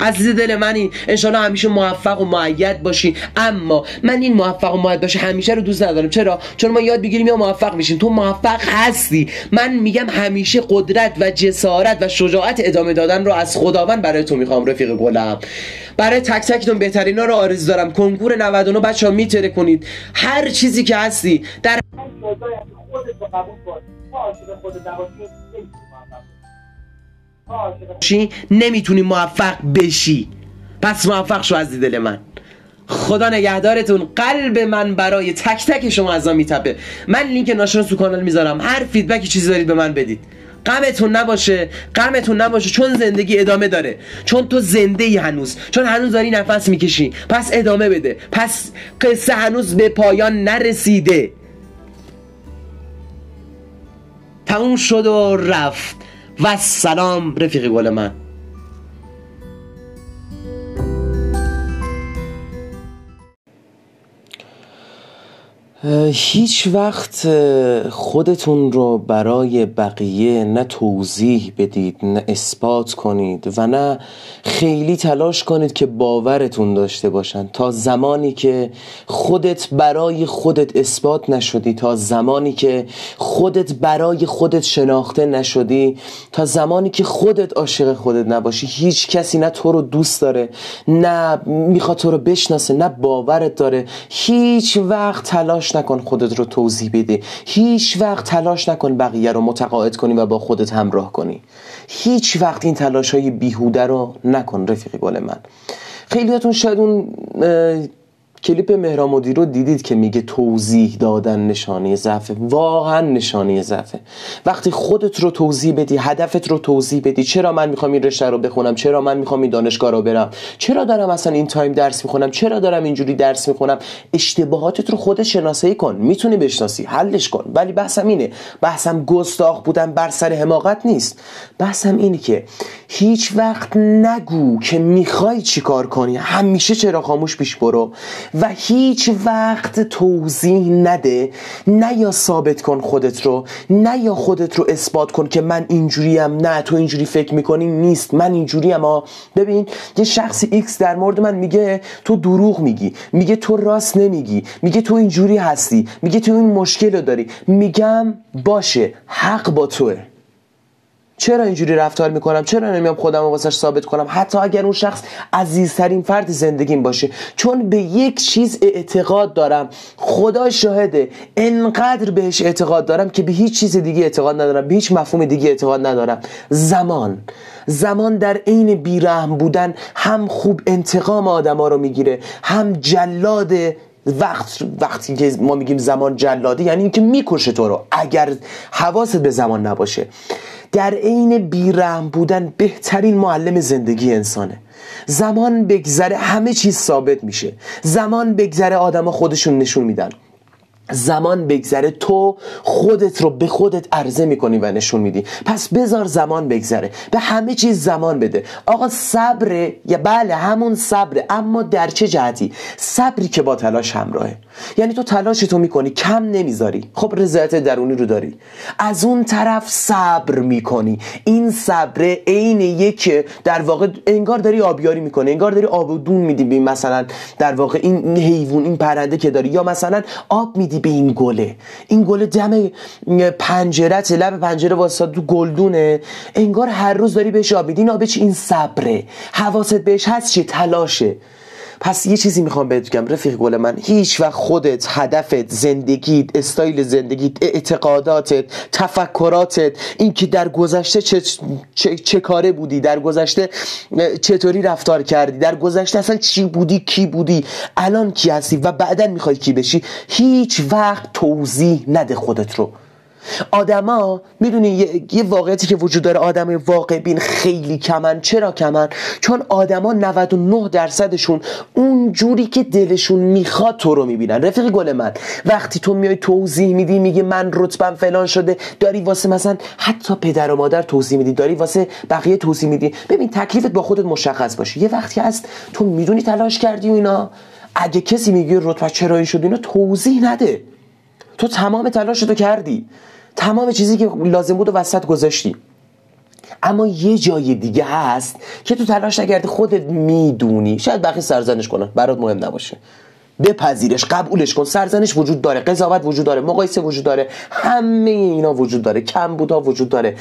A: عزیز دل منی. انشالله همیشه موفق و معید باشی. اما من این موفق و معید باشه همیشه رو دوست ندارم. چرا؟ چون ما یاد بگیریم یا موفق میشیم. تو موفق هستی. من میگم همیشه قدرت و جسارت و شجاعت ادامه دادن رو از خداوند برای تو می‌خوام رفیق گلم. برای تک تکتون بهترین ها رو آرزو دارم. کنکور 99 بچه ها میتره کنید. هر چیزی که هستی در چی نمی‌تونی موفق بشی. پس موفق شو از دل من. خدا نگهدارتون. قلب من برای تک تک شما از میتپه. من لینک ناشر تو کانال می‌ذارم. هر فیدبکی چیزی دارید به من بدید. غمتون نباشه. غمتون نباشه چون زندگی ادامه داره. چون تو زنده ای هنوز. چون هنوز داری نفس می‌کشی. پس ادامه بده. پس قصه هنوز به پایان نرسیده. تموم شد و رفت. و سلام رفیق گل من. هیچ وقت خودتون رو برای بقیه نه توضیح بدید نه اثبات کنید و نه خیلی تلاش کنید که باورتون داشته باشن. تا زمانی که خودت برای خودت اثبات نشدی تا زمانی که خودت برای خودت شناخته نشدی تا زمانی که خودت عاشق خودت نباشی هیچ کسی نه تو رو دوست داره نه می‌خواد تو رو بشناسه نه باورت داره هیچ وقت تلاش نکن خودت رو توضیح بده. هیچ وقت تلاش نکن بقیه رو متقاعد کنی و با خودت همراه کنی. هیچ وقت این تلاش های بیهوده رو نکن رفیق گل من. خیلیاتون شاید اون کلیپ مهرامودی رو دیدید که میگه توضیح دادن نشانه ضعف واقعا نشانه ضعفه. وقتی خودت رو توضیح بدی هدفت رو توضیح بدی چرا من می‌خوام این رشته رو بخونم؟ چرا من می‌خوام این دانشگاه رو برم؟ چرا دارم اصلا این تایم درس می‌خونم؟ چرا دارم اینجوری درس می‌خونم؟ اشتباهاتت رو خودت شناسایی کن. می‌تونی بشناسی. حلش کن. ولی بحثم اینه. بحثم گستاخ بودن بر سر حماقت نیست. بحثم اینه که هیچ وقت نگو که می‌خوای چیکار کنی. همیشه چرا خاموش پیش برو. و هیچ وقت توضیح نده. نه یا ثابت کن خودت رو نه یا خودت رو اثبات کن که من اینجوریم نه تو اینجوری فکر می‌کنی نیست. من اینجوری اما ببین یه شخص ایکس در مورد من میگه تو دروغ میگی. میگه تو راست نمیگی. میگه تو اینجوری هستی. میگه تو این مشکل رو داری. میگم باشه حق با توئه. چرا اینجوری رفتار می‌کنم؟ چرا نمیام خودم رو واسش ثابت کنم؟ حتی اگر اون شخص عزیزترین فرد زندگیم باشه. چون به یک چیز اعتقاد دارم. خدا شاهده. انقدر بهش اعتقاد دارم که به هیچ چیز دیگه اعتقاد ندارم. به هیچ مفهوم دیگه اعتقاد ندارم. زمان. زمان در عین بیرحم بودن هم خوب انتقام آدما رو می‌گیره. هم جلاد وقت وقتی که ما میگیم زمان جلاده یعنی اینکه می‌کشه تو رو. اگر حواست به زمان نباشه. در عین بیرحم بودن بهترین معلم زندگی انسانه. زمان بگذره همه چیز ثابت میشه. زمان بگذره آدما خودشون نشون میدن. زمان بگذره تو خودت رو به خودت عرضه می‌کنی و نشون میدی. پس بذار زمان بگذره. به همه چیز زمان بده. آقا صبره یا بله همون صبره اما در چه جهتی؟ صبری که با تلاش همراهه. یعنی تو تلاش تو می‌کنی کم نمی‌ذاری. خب رضایت درونی رو داری. از اون طرف صبر می‌کنی. این صبره عین یک در واقع انگار داری آبیاری می‌کنی. انگار داری آب و دون میدی مثلا در واقع این حیوان این پرنده که داری. یا مثلا آب میدی به این گله. این گله دم پنجرت لب پنجره واسه تو گلدونه. انگار هر روز داری بهش آب میدی. این آب این صبره. حواست بهش هست چی؟ تلاشه. پس یه چیزی می‌خوام بهت بگم رفیق گل من هیچ وقت خودت هدفت زندگیت استایل زندگیت اعتقاداتت تفکراتت اینکه در گذشته چه, چه،, چه کاره بودی در گذشته چطوری رفتار کردی در گذشته اصلا چی بودی کی بودی الان کی هستی و بعدا می‌خوای کی بشی هیچ وقت توضیح نده خودت رو. آدما می‌دونی یه،, یه واقعیتی که وجود داره آدم واقع بین خیلی کمن. چرا کمن؟ چون آدما 99 درصدشون اون جوری که دلشون می‌خواد تو رو می‌بینن. رفیق گل من وقتی تو میای توضیح میدی میگی من رتبم فلان شده داری واسه مثلا حتی پدر و مادر توضیح میدی داری واسه بقیه توضیح میدی. ببین تکلیفت با خودت مشخص باشه. یه وقتی هست تو می‌دونی تلاش کردی و اینا اگه کسی میگه رتبه این شد اینا توضیح نده. تو تمام تلاشتو کردی. تمام چیزی که لازم بود و وسط گذاشتی. اما یه جای دیگه هست که تو تلاش نکردی خودت می‌دونی. شاید بقیه سرزنش کنن. برات مهم نباشه. بپذیرش قبولش کن. سرزنش وجود داره قضاوت وجود داره مقایسه وجود داره. همه اینا وجود داره. کم بودا وجود داره.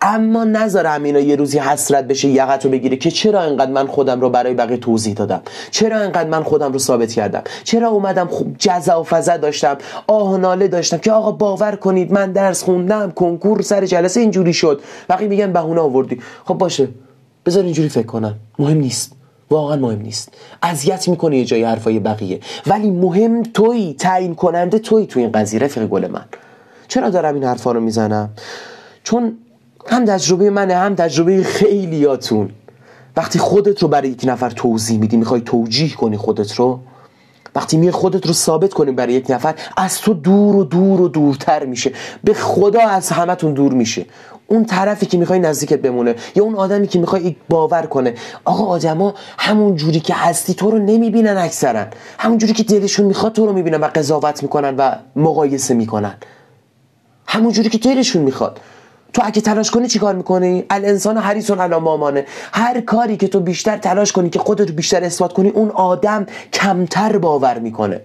A: اما نذارم اینا یه روزی حسرت بشه یقتو بگیره که چرا اینقدر من خودم رو برای بقیه توضیح دادم؟ چرا اینقدر من خودم رو ثابت کردم؟ چرا اومدم خوب جزا و فضا داشتم آه ناله داشتم که آقا باور کنید من درس خوندم کنکور سر جلسه اینجوری شد. بقیه میگن بهونه آوردی. خب باشه بذار اینجوری فکر کنم مهم نیست. واقعا مهم نیست. اذیت می‌کنه یه جای حرفای بقیه. ولی مهم توی تعیین کننده توی تو این قضیه. رفیق گل من. چرا دارم این حرفا رو می‌زنم؟ چون هم تجربه منه هم تجربه خیلیاتون. وقتی خودت رو برای یک نفر توضیح میدی می‌خوای توجیه کنی خودت رو وقتی می خودت رو ثابت کنی برای یک نفر از تو دور و دور و دورتر میشه. به خدا از همتون دور میشه. اون طرفی که می‌خوای نزدیکت بمونه یا اون آدمی که می‌خوای باور کنه. آقا آدما همون جوری که هستی تو رو نمی‌بینن اکثرا. همون جوری که دلشون می‌خواد تو رو می‌بینن و قضاوت می‌کنن و مقایسه می‌کنن. همون جوری که دلشون می‌خواد. تو اگه تلاش کنی چیکار می‌کنی؟ الانسان حریصون علی مامانه. هر کاری که تو بیشتر تلاش کنی که خودت رو بیشتر اثبات کنی اون آدم کمتر باور می‌کنه.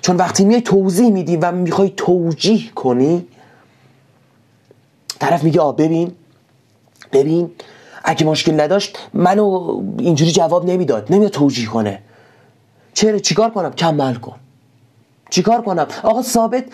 A: چون وقتی میای توضیح میدی و می‌خوای توجیه کنی طرف میگه آ ببین ببین اگه مشکل نداشت منو اینجوری جواب نمی‌داد نمیاد توجیه کنه. چرا؟ چیکار کنم؟ کمل کن. چیکار کنم؟ آقا ثابت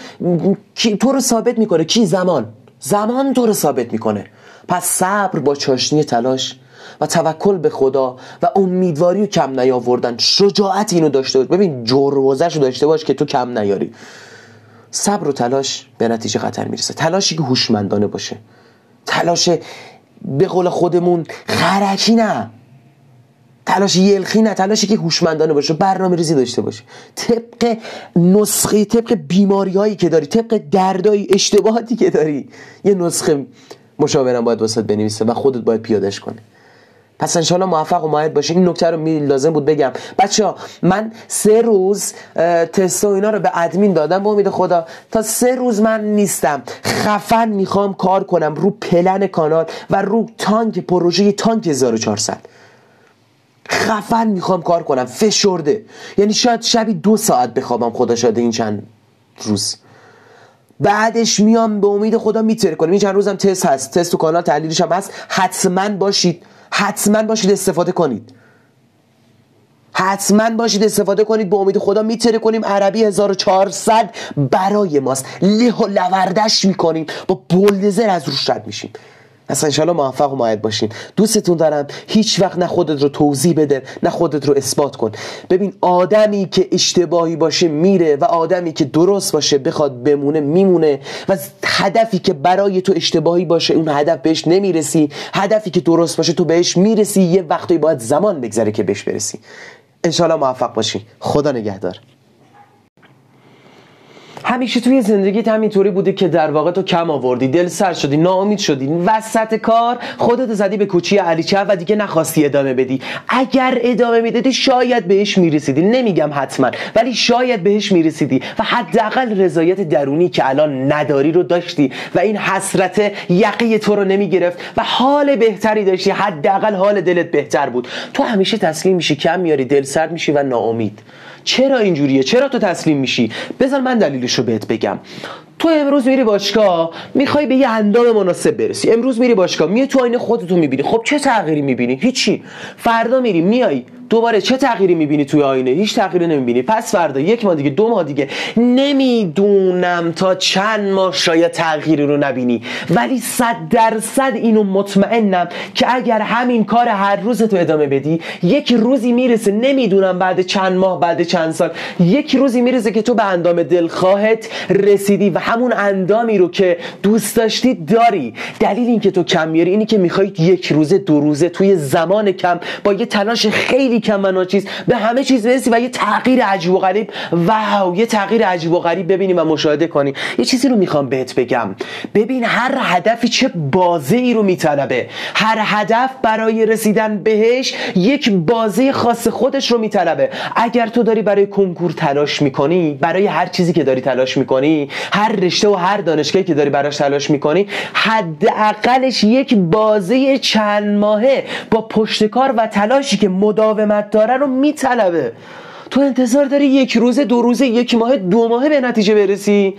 A: تو رو ثابت می‌کنه. کی؟ زمان. زمان تو رو ثابت می‌کنه. پس صبر با چاشنی تلاش و توکل به خدا و امیدواری رو کم نیاوردن. شجاعت اینو داشته باش. ببین جروزش رو داشته باش که تو کم نیاری. صبر و تلاش به نتیجه خطر می‌رسه. تلاشی که هوشمندانه باشه. تلاش به قول خودمون خرکی نه. تلاش یلخی نه. تلاشی که هوشمندانه باشه برنامه ریزی داشته باشه. طبق نسخه طبق بیماری هایی که داری طبق دردای اشتباهاتی که داری یه نسخه مشاورم باید واسط بنویسه و خودت باید پیادش کنه پس انشالله موفق و ماهد باشه این نکته رو می لازم بود بگم. بچه ها من سه روز تست و اینا رو به ادمین دادم. به امید خدا تا سه روز من نیستم. خفن می‌خوام کار کنم. رو پلن کانال و رو تانک پروژه تانک 1400 خفن می‌خوام کار کنم. فشرده. یعنی شاید شبی دو ساعت بخوابم خدا شاده این چند روز. بعدش میام به امید خدا میتره کنیم این چند روزم تست هست. تست تو کانال تحلیلش هم هست. حتما باشید. حتما باشید استفاده کنید. حتما باشید استفاده کنید. به امید خدا میتره کنیم. عربی 1400 برای ماست. له و لوردش می‌کنیم. با بولدزر از روش رد میشیم. اصلا انشالله موفق و ماید باشین. دوستتون دارم. هیچ وقت نه خودت رو توضیح بده نه خودت رو اثبات کن. ببین آدمی که اشتباهی باشه میره و آدمی که درست باشه بخواد بمونه میمونه. و هدفی که برای تو اشتباهی باشه اون هدف بهش نمی‌رسی. هدفی که درست باشه تو بهش می‌رسی. یه وقتی باید زمان بگذره که بهش برسی. انشالله موفق باشی خدا نگهدار. همیشه توی زندگیت همینطوری بوده که در واقع تو کم آوردی دل سر شدی ناامید شدی وسط کار خودت زدی به کوچی علیچه و دیگه نخواستی ادامه بدی. اگر ادامه می‌دادی شاید بهش می‌رسیدی. نمیگم حتما ولی شاید بهش می‌رسیدی و حداقل رضایت درونی که الان نداری رو داشتی و این حسرت یقی تو رو نمی‌گرفت و حال بهتری داشتی. حداقل حال دلت بهتر بود. تو همیشه تسلیم میشی کم میاری دل سرد میشی و ناامید. چرا اینجوریه؟ چرا تو تسلیم میشی؟ بذار من دلیلش رو بهت بگم. تو امروز میری باشگاه می‌خوای به یه اندام مناسب برسی. امروز میری باشگاه میای تو آینه خودتو می‌بینی. خب چه تغییری می‌بینی؟ هیچی. فردا میری میای. دوباره چه تغییری می‌بینی توی آینه؟ هیچ تغییری نمی‌بینی. پس فردا یک ماه دیگه دو ماه دیگه نمی‌دونم تا چند ماه شاید تغییری رو نبینی. ولی صد درصد اینو مطمئنم که اگر همین کار هر روز تو ادامه بدی یک روزی می‌رسه نمی‌دونم بعد چند ماه بعد چند سال یک روزی می‌رسه که تو به اندام دلخواهت رسیدی و همون اندامی رو که دوست داشتی داری. دلیل این که تو کم میاری اینی که می‌خوای یک روزه دو روزه توی زمان کم با یه تلاش خیلی کم به همه چیز برسی و یه تغییر عجیب و غریب. واو یه تغییر عجیب و غریب ببینیم و مشاهده کنیم. یه چیزی رو می‌خوام بهت بگم. ببین هر هدفی چه بازه ای رو میطلبه. هر هدف برای رسیدن بهش یک بازه خاص خودش رو میطلبه. اگر تو داری برای کنکور تلاش می‌کنی برای هر چیزی که داری تلاش می‌کنی هر رشته و هر دانشگاهی که داری براش تلاش می‌کنی حداقلش یک بازه چند ماهه با پشتکار و تلاشی که مداوم قیمت داره رو میطلبه. تو انتظار داری یک روزه دو روزه یک ماه دو ماهه به نتیجه برسی؟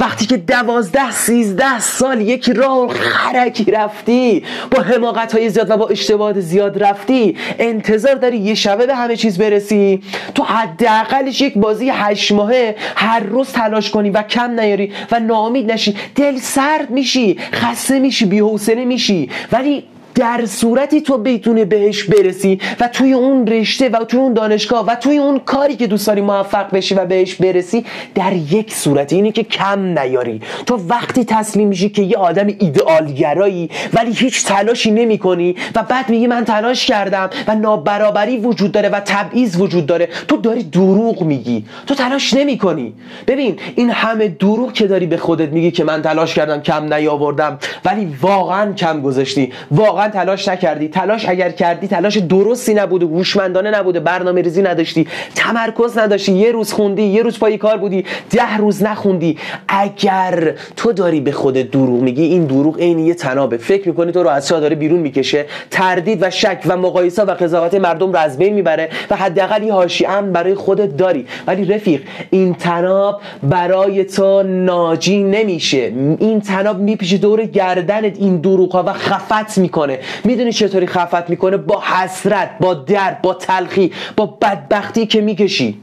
A: وقتی که دوازده سیزده سال یک راه خرکی رفتی با حماقت های زیاد و با اشتباهات زیاد رفتی انتظار داری یه شبه به همه چیز برسی؟ تو حداقلش یک بازی هشت ماهه هر روز تلاش کنی و کم نیاری و ناامید نشی. دل سرد میشی خسته میشی بی‌حوصله میشی. ولی در صورتی تو بتونه بهش برسی و توی اون رشته و توی اون دانشگاه و توی اون کاری که دوست داری موفق بشی و بهش برسی در یک صورتی اینه که کم نیاری. تو وقتی تسلیم میشی که یه آدم ایدئالگرایی ولی هیچ تلاشی نمی کنی و بعد میگی من تلاش کردم و نابرابری وجود داره و تبعیض وجود داره تو داری دروغ میگی. تو تلاش نمی کنی ببین این همه دروغ که داری به خودت میگی که من تلاش کردم کم نیاوردم ولی واقعا کم گذاشتی. واقعا تلاش نکردی. تلاش اگر کردی تلاش درستی نبوده هوشمندانه نبوده برنامه ریزی نداشتی تمرکز نداشتی یه روز خوندی یه روز پای کار بودی ده روز نخوندی. اگر تو داری به خودت دروغ میگی این دروغ عین یه تنابه. فکر می‌کنی تو رو از داره بیرون می‌کشه. تردید و شک و مقایسه و قضاوت مردم رو از بین می‌بره و حداقل یه حاشیه امن برای خودت داری. ولی رفیق این تناب برای تو ناجی نمیشه. این تناب میپیشه دور گردنت این دروغ ها و خفت می‌کنه. می‌دونی چطوری خفت می‌کنه؟ با حسرت با درد با تلخی با بدبختی که می‌کشی.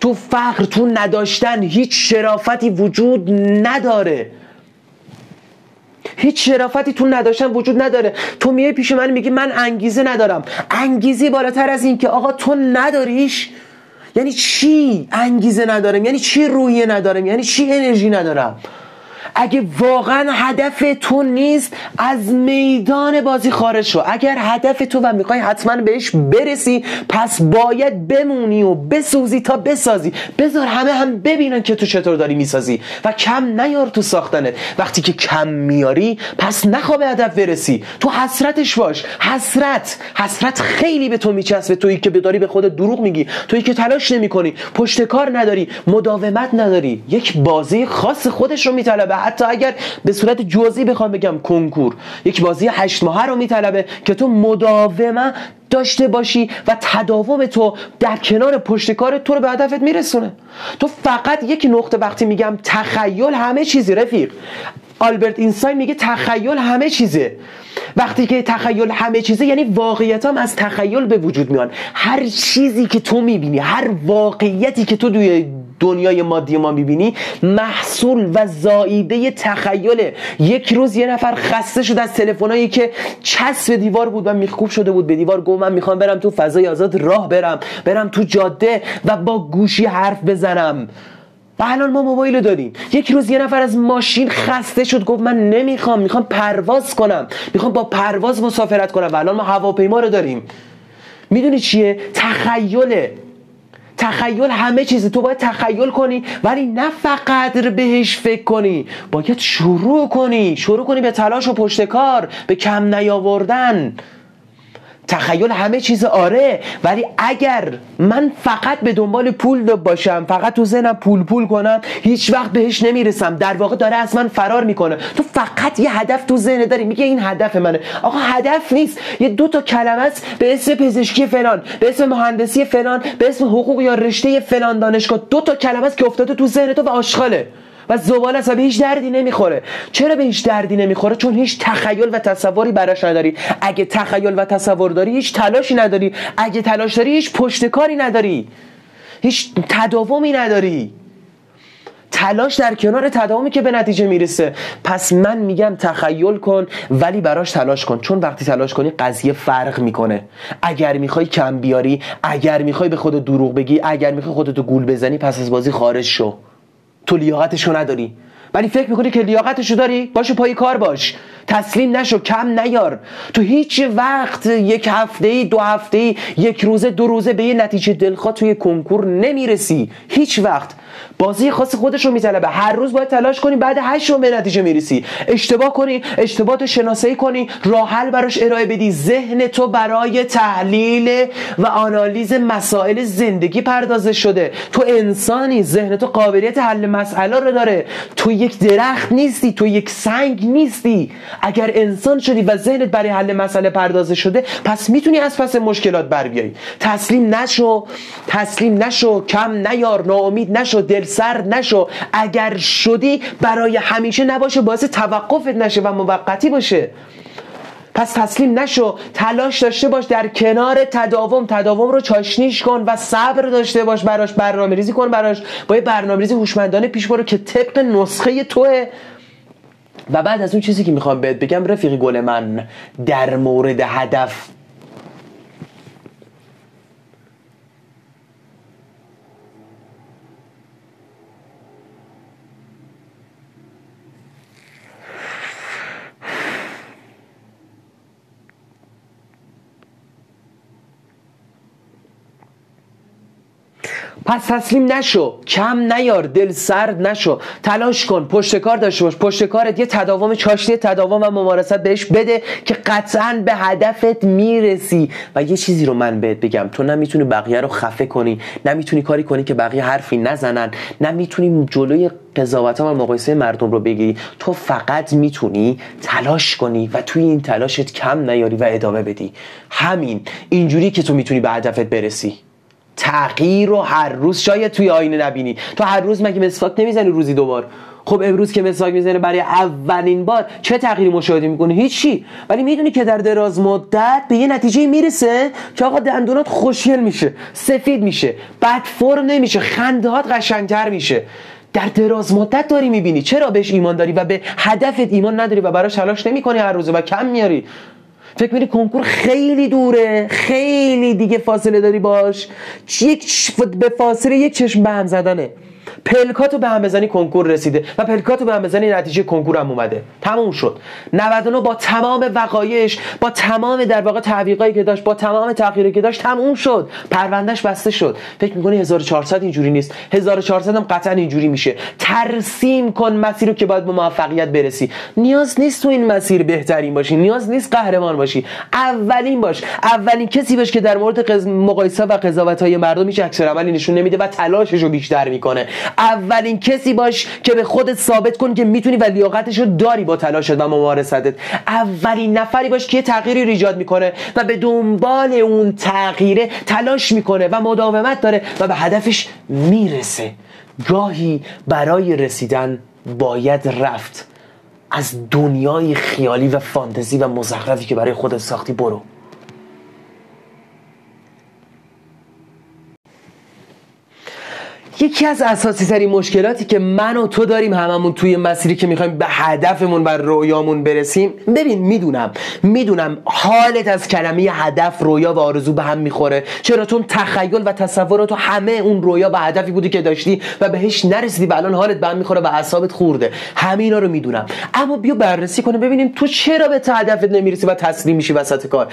A: تو فقر تو نداشتن هیچ شرافتی وجود نداره. هیچ شرافتی تو نداشتن وجود نداره. تو میای پیش من میگی من انگیزه ندارم. انگیزه بالاتر از این که آقا تو نداریش؟ یعنی چی انگیزه ندارم؟ یعنی چی رویه ندارم؟ یعنی چی انرژی ندارم؟ اگه واقعا هدف تو نیست از میدان بازی خارج شو. اگر هدف تو و می‌خوای حتما بهش برسی پس باید بمونی و بسوزی تا بسازی. بذار همه هم ببینن که تو چطور داری می‌سازی و کم نیار تو ساختنت. وقتی که کم میاری پس نخوا به هدف برسی. تو حسرتش باش. حسرت. حسرت خیلی به تو میچسبه. تویی که داری به خودت دروغ میگی. تویی که تلاش نمی‌کنی. پشت کار نداری. مداومت نداری. یک بازی خاص خودش رو میطلبه. حتی اگر به صورت جزئی بخوام بگم کنکور یک بازی هشت ماهه رو میطلبه که تو مداومه داشته باشی و تداوم تو در کنار پشت کار تو رو به هدفت میرسونه. تو فقط یک نقطه وقتی میگم تخیل همه چیزی رفیق. آلبرت اینساین میگه تخیل همه چیزه. وقتی که تخیل همه چیزه یعنی واقعیت هم از تخیل به وجود میان هر چیزی که تو می‌بینی هر واقعیتی که تو دوی دنیای مادی ما می‌بینی محصول و زاییده تخیله. یک روز یه نفر خسته شد از تلفنایی که چسب دیوار بود و میخکوب شده بود به دیوار گفت من می‌خوام برم تو فضای آزاد راه برم برم تو جاده و با گوشی حرف بزنم. و الان ما موبایل داریم. یک روز یه نفر از ماشین خسته شد گفت من نمی‌خوام می‌خوام پرواز کنم. می‌خوام با پرواز مسافرت کنم. و الان ما هواپیما رو داریم. می‌دونی چیه؟ تخیله. تخیل همه چیزه تو باید تخیل کنی ولی نه فقط بهش فکر کنی. باید شروع کنی. شروع کنی به تلاش و پشت کار به کم نیاوردن. تخیل همه چیز آره ولی اگر من فقط به دنبال پول باشم فقط تو ذهنم پول پول کنم هیچ وقت بهش نمی‌رسم. در واقع داره از من فرار می‌کنه. تو فقط یه هدف تو ذهن داری. میگه این هدف منه. آقا هدف نیست. یه دو تا کلمه است به اسم پزشکی فلان به اسم مهندسی فلان به اسم حقوق یا رشته فلان دانشگاه. دو تا کلمه است که افتاده تو ذهن تو و آشغاله. و زبال است به هیچ دردی نمی‌خوره. چرا به هیچ دردی نمی‌خوره؟ چون هیچ تخیل و تصوری براش نداری. اگه تخیل و تصور داری هیچ تلاشی نداری. اگه تلاش داری هیچ پشتکاری نداری. هیچ تداومی نداری. تلاش در کنار تداومی که به نتیجه می‌رسه. پس من میگم تخیل کن ولی براش تلاش کن. چون وقتی تلاش کنی قضیه فرق می‌کنه. اگر می‌خوای کم بیاری اگر می‌خوای به خود دروغ بگی اگر می‌خوای خودتو گول بزنی پس از بازی خارج شو. تو لیاقتشو نداری. ولی فکر می‌کنی که لیاقتشو داری؟ باشه پای کار باش. تسلیم نشو کم نیار. تو هیچ وقت یک هفته ای دو هفته ای یک روزه دو روزه به یه نتیجه دلخواه توی کنکور نمی‌رسی. هیچ وقت. بازی خاص خودش رو میطلبه هر روز باید تلاش کنی بعد هشت رو به نتیجه می‌رسی. اشتباه کنی اشتباه تو شناسایی کنی راه حل براش ارائه بدی. ذهن تو برای تحلیل و آنالیز مسائل زندگی پردازه شده. تو انسانی ذهن تو قابلیت حل مسئله رو داره. تو یک درخت نیستی تو یک سنگ نیستی. اگر انسان شدی و ذهنت برای حل مسئله پردازه شده پس می‌تونی از پس مشکلات بر بیای. تسلیم نشو تسلیم نشو کم نیار ناامید نشو. دل سر نشو. اگر شدی برای همیشه نباشه باعث توقفت نشه و موقتی باشه. پس تسلیم نشو. تلاش داشته باش در کنار تداوم. تداوم رو چاشنیش کن و صبر داشته باش براش برنامه ریزی کن براش. با یه برنامه ریزی هوشمندانه پیش برو که طبق نسخه توه. و بعد از اون چیزی که می‌خوام بهت بگم رفیقی گل من در مورد هدف پس تسلیم نشو. کم نیار دل سرد نشو. تلاش کن. پشت کار داشته باش. پشت کارت یه تداوم چاشنی تداوم و ممارست بهش بده که قطعا به هدفت می‌رسی. و یه چیزی رو من بهت بگم. تو نمی‌تونی بقیه رو خفه کنی. نمی‌تونی کاری کنی که بقیه حرفی نزنن. نمی‌تونی جلوی قضاوت و مقایسه مردم رو بگیری. تو فقط می‌تونی تلاش کنی و توی این تلاشت کم نیاری و ادامه بدی. همین. اینجوری که تو می‌تونی به هدفت برسی. تغییر رو هر روز شاید توی آینه نبینی. تو هر روز مگه مسواک نمی‌زنی روزی دوبار خب امروز که مسواک می‌زنه برای اولین بار چه تغییری مشاهده می‌کنه هیچی. ولی می‌دونی که در دراز مدت به یه نتیجه می‌رسه که آقا دندونات خوشگل میشه سفید میشه بد فرم نمیشه خنده قشنگتر میشه. در دراز مدت داری می‌بینی. چرا بهش ایمان داری و به هدفت ایمان نداری و براش تلاش نمی‌کنی هر روزه و کم میاری؟ فکر میری کنکور خیلی دوره خیلی دیگه فاصله داری باش. یک به فاصله یک چشم به هم زدنه. پلکاتو به هم بزنی کنکور رسیده. و پلکاتو به هم بزنی نتیجه کنکور هم اومده. تموم شد. 99 با تمام وقایش با تمام در واقع تعویقایی که داشت با تمام تغییری که داشت تموم شد. پروندهش بسته شد. فکر می‌کنی 1400 اینجوری نیست؟ 1400 هم قطعا اینجوری میشه. ترسیم کن مسیر رو که باید به موفقیت برسی. نیاز نیست تو این مسیر بهترین باشی. نیاز نیست قهرمان باشی. اولین باش. اولین کسی باش که در مورد مقایسه و قضاوت های مردم هیچ عکس عملی نشون نمیده و تلاشش رو بیشتر می‌کنه. اولین کسی باش که به خودت ثابت کن که می‌تونی و لیاقتش رو داری با تلاشت و ممارستت. اولین نفری باش که تغییری رو ایجاد می‌کنه و به دنبال اون تغییره تلاش می‌کنه و مداومت داره و به هدفش می‌رسه. گاهی برای رسیدن باید رفت از دنیای خیالی و فانتزی و مزخرفی که برای خودت ساختی برو. یکی از اساسی ترین مشکلاتی که من و تو داریم هممون توی مسیری که می‌خوایم به هدفمون و رویامون برسیم. ببین می‌دونم می‌دونم حالت از کلمه هدف رویا و آرزو به هم می‌خوره. چرا؟ چون تخیل و تصورات و همه اون رویا به هدفی بودی که داشتی و بهش نرسیدی. و الان حالت به هم می‌خوره و اعصابت خورده. همینا رو می‌دونم. اما بیا بررسی کنه ببینیم تو چرا به هدفت نمی‌رسی و تسلیم میشی وسط کار.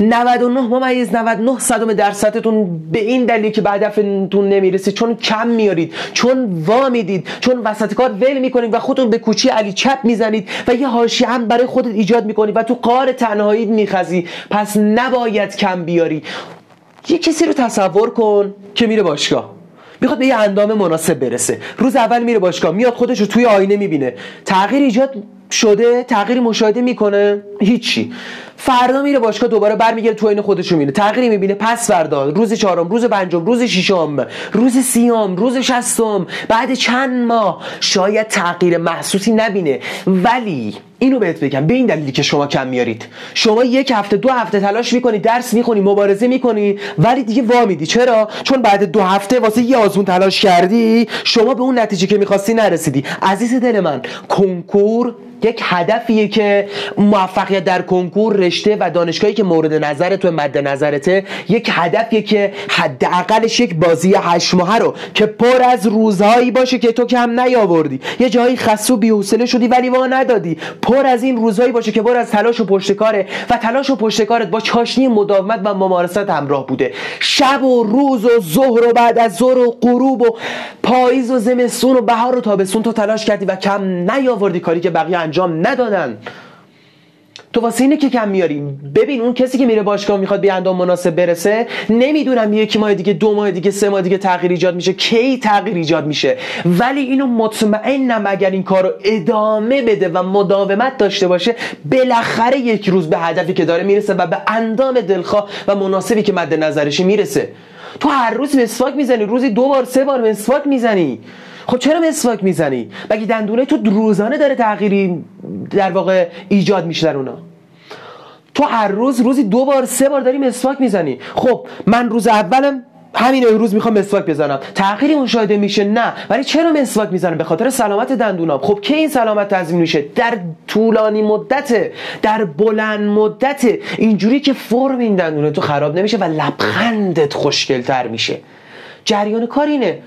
A: 99 ممیز 99 صدم درصدتون به این دلیل که به هدفتون نمی‌رسی. چون میارید. چون وا می‌دید. چون وسط کار ول می‌کنید و خودتون به کوچی علی چپ می‌زنید و یه حاشیه هم برای خودت ایجاد می‌کنید و تو قار تنهایی میخزی. پس نباید کم بیاری. یه کسی رو تصور کن که میره باشگاه. می‌خواد به یه اندام مناسب برسه. روز اول میره باشگاه میاد خودش رو توی آینه می‌بینه. تغییر ایجاد شده تغییری مشاهده می‌کنه هیچی. فردا میره باشگاه دوباره برمیگرده تو این خودش رو می‌بینه. تغییری می‌بینه. پس فردا روز چهارم روز پنجم روز ششم روز سیام روز شستم بعد چند ماه. شاید تغییر محسوسی نبینه. ولی اینو بهت بگم به این دلیلی که شما کم میارید. شما یک هفته دو هفته تلاش می‌کنی درس می‌خونی مبارزه می‌کنی ولی دیگه وا میدی چرا؟ چون بعد دو هفته واسه یه آزمون تلاش کردی شما به اون نتیجه که می‌خواستی نرسیدی. عزیز دل من کنکور یک هدفیه که موفقیت در کنکور رشته و دانشگاهی که مورد نظر تو مد نظرته یک هدفیه که حداقلش یک بازی هشت ماهه رو که پر از روزهایی باشه که تو کم نیاوردی. یه جایی خسته و بی‌حوصله شدی ولی وا ندادی. پر از این روزهایی باشه که پر از تلاش و پشتکاره و تلاش و پشتکارت با چاشنی مداومت و ممارست همراه بوده. شب و روز و ظهر و بعد از ظهر و غروب و پاییز و زمستون و بهار و تابستون تو تلاش کردی و کم نیاوردی کاری که بقیه ندادن. تو واسه اینه که کم میاریم ببین اون کسی که میره باشگاه می‌خواد به اندام مناسب برسه نمی‌دونم یکی ماه دیگه دو ماه دیگه سه ماه دیگه تغییر ایجاد میشه. کی تغییر ایجاد میشه؟ ولی اینو مطمئنم اگر این کارو ادامه بده و مداومت داشته باشه بالاخره یک روز به هدفی که داره می‌رسه و به اندام دلخواه و مناسبی که مد نظرشه می‌رسه. تو هر روز مسواک می‌زنی. روزی دو بار سه بار مسواک می‌زنی. خب چرا مسواک می‌زنی؟ مگه دندونه تو روزانه داره تغییری در واقع ایجاد میشه در اونا؟ تو هر روز روزی دو بار سه بار داری مسواک می‌زنی. خب من روز اولم همین روز می‌خوام مسواک بزنم. تغییری مشاهده میشه؟ نه. ولی چرا مسواک می‌زنم؟ به خاطر سلامت دندونام. خب کی این سلامت تضمین میشه؟ در طولانی مدت در بلند مدت. اینجوری که فرم این دندونه تو خراب نمیشه و لبخندت خوشگلتر میشه. جریان کار اینه.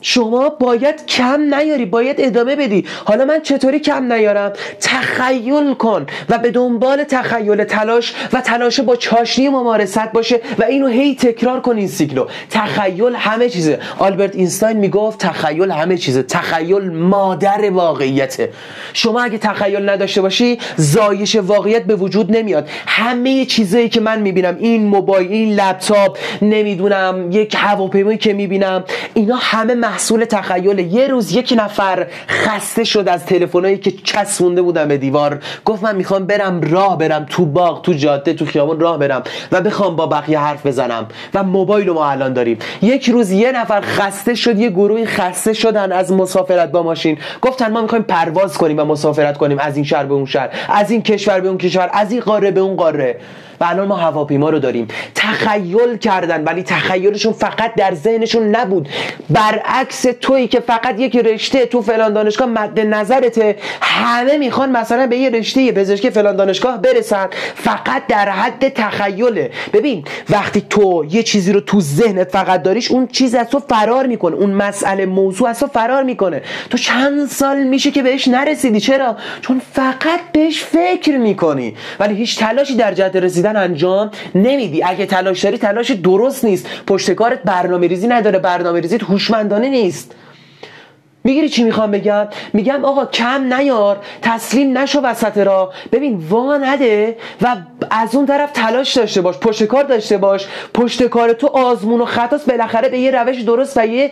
A: شما باید کم نیاری باید ادامه بدی. حالا من چطوری کم نیارم؟ تخیل کن و به دنبال تخیل تلاش و تلاش با چاشنی ممارست باشه و اینو هی تکرار کن این سیکلو تخیل همه چیزه. آلبرت اینستاین می‌گفت تخیل همه چیزه. تخیل مادر واقعیته. شما اگه تخیل نداشته باشی زایش واقعیت به وجود نمیاد. همه چیزایی که من می‌بینم این موبایل این لپتاپ نمی‌دونم یک هواپیمایی که می‌بینم اینا همه محصول تخیل. یه روز یک نفر خسته شد از تلفنایی که چسبونده بودم به دیوار. گفت من می‌خوام برم راه برم تو باغ تو جاده تو خیابون راه برم و بخوام با بقیه حرف بزنم و موبایل ما الان داریم. یک روز یه نفر خسته شد یه گروهی خسته شدن از مسافرت با ماشین. گفتن ما می‌خوایم پرواز کنیم و مسافرت کنیم از این شهر به اون شهر از این کشور به اون کشور از این قاره به اون قاره. و الان ما هواپیما رو داریم. تخیل کردن ولی تخیلشون فقط در ذهنشون نبود. برعکس تویی که فقط یک رشته تو فلان دانشگاه مد نظرته. همه می‌خوان مثلا به یه رشته پزشکی فلان دانشگاه برسن. فقط در حد تخیله. ببین وقتی تو یه چیزی رو تو ذهنت فقط داریش اون چیز از تو فرار می‌کنه. اون مسئله موضوع از تو فرار می‌کنه. تو چند سال میشه که بهش نرسیدی. چرا؟ چون فقط بهش فکر می‌کنی. ولی هیچ تلاشی در جهت رسیدن انجام نمیدی. اگه تلاش داری تلاش درست نیست. پشتکارت برنامه ریزی نداره. برنامه ریزی هوشمندانه نیست. می‌گیری چی می‌خوام بگم؟ میگم آقا کم نیار تسلیم نشو وسط را ببین وا نده و از اون طرف تلاش داشته باش پشت کار داشته باش. پشت کار تو آزمون و خطاست بالاخره به یه روش درست و یه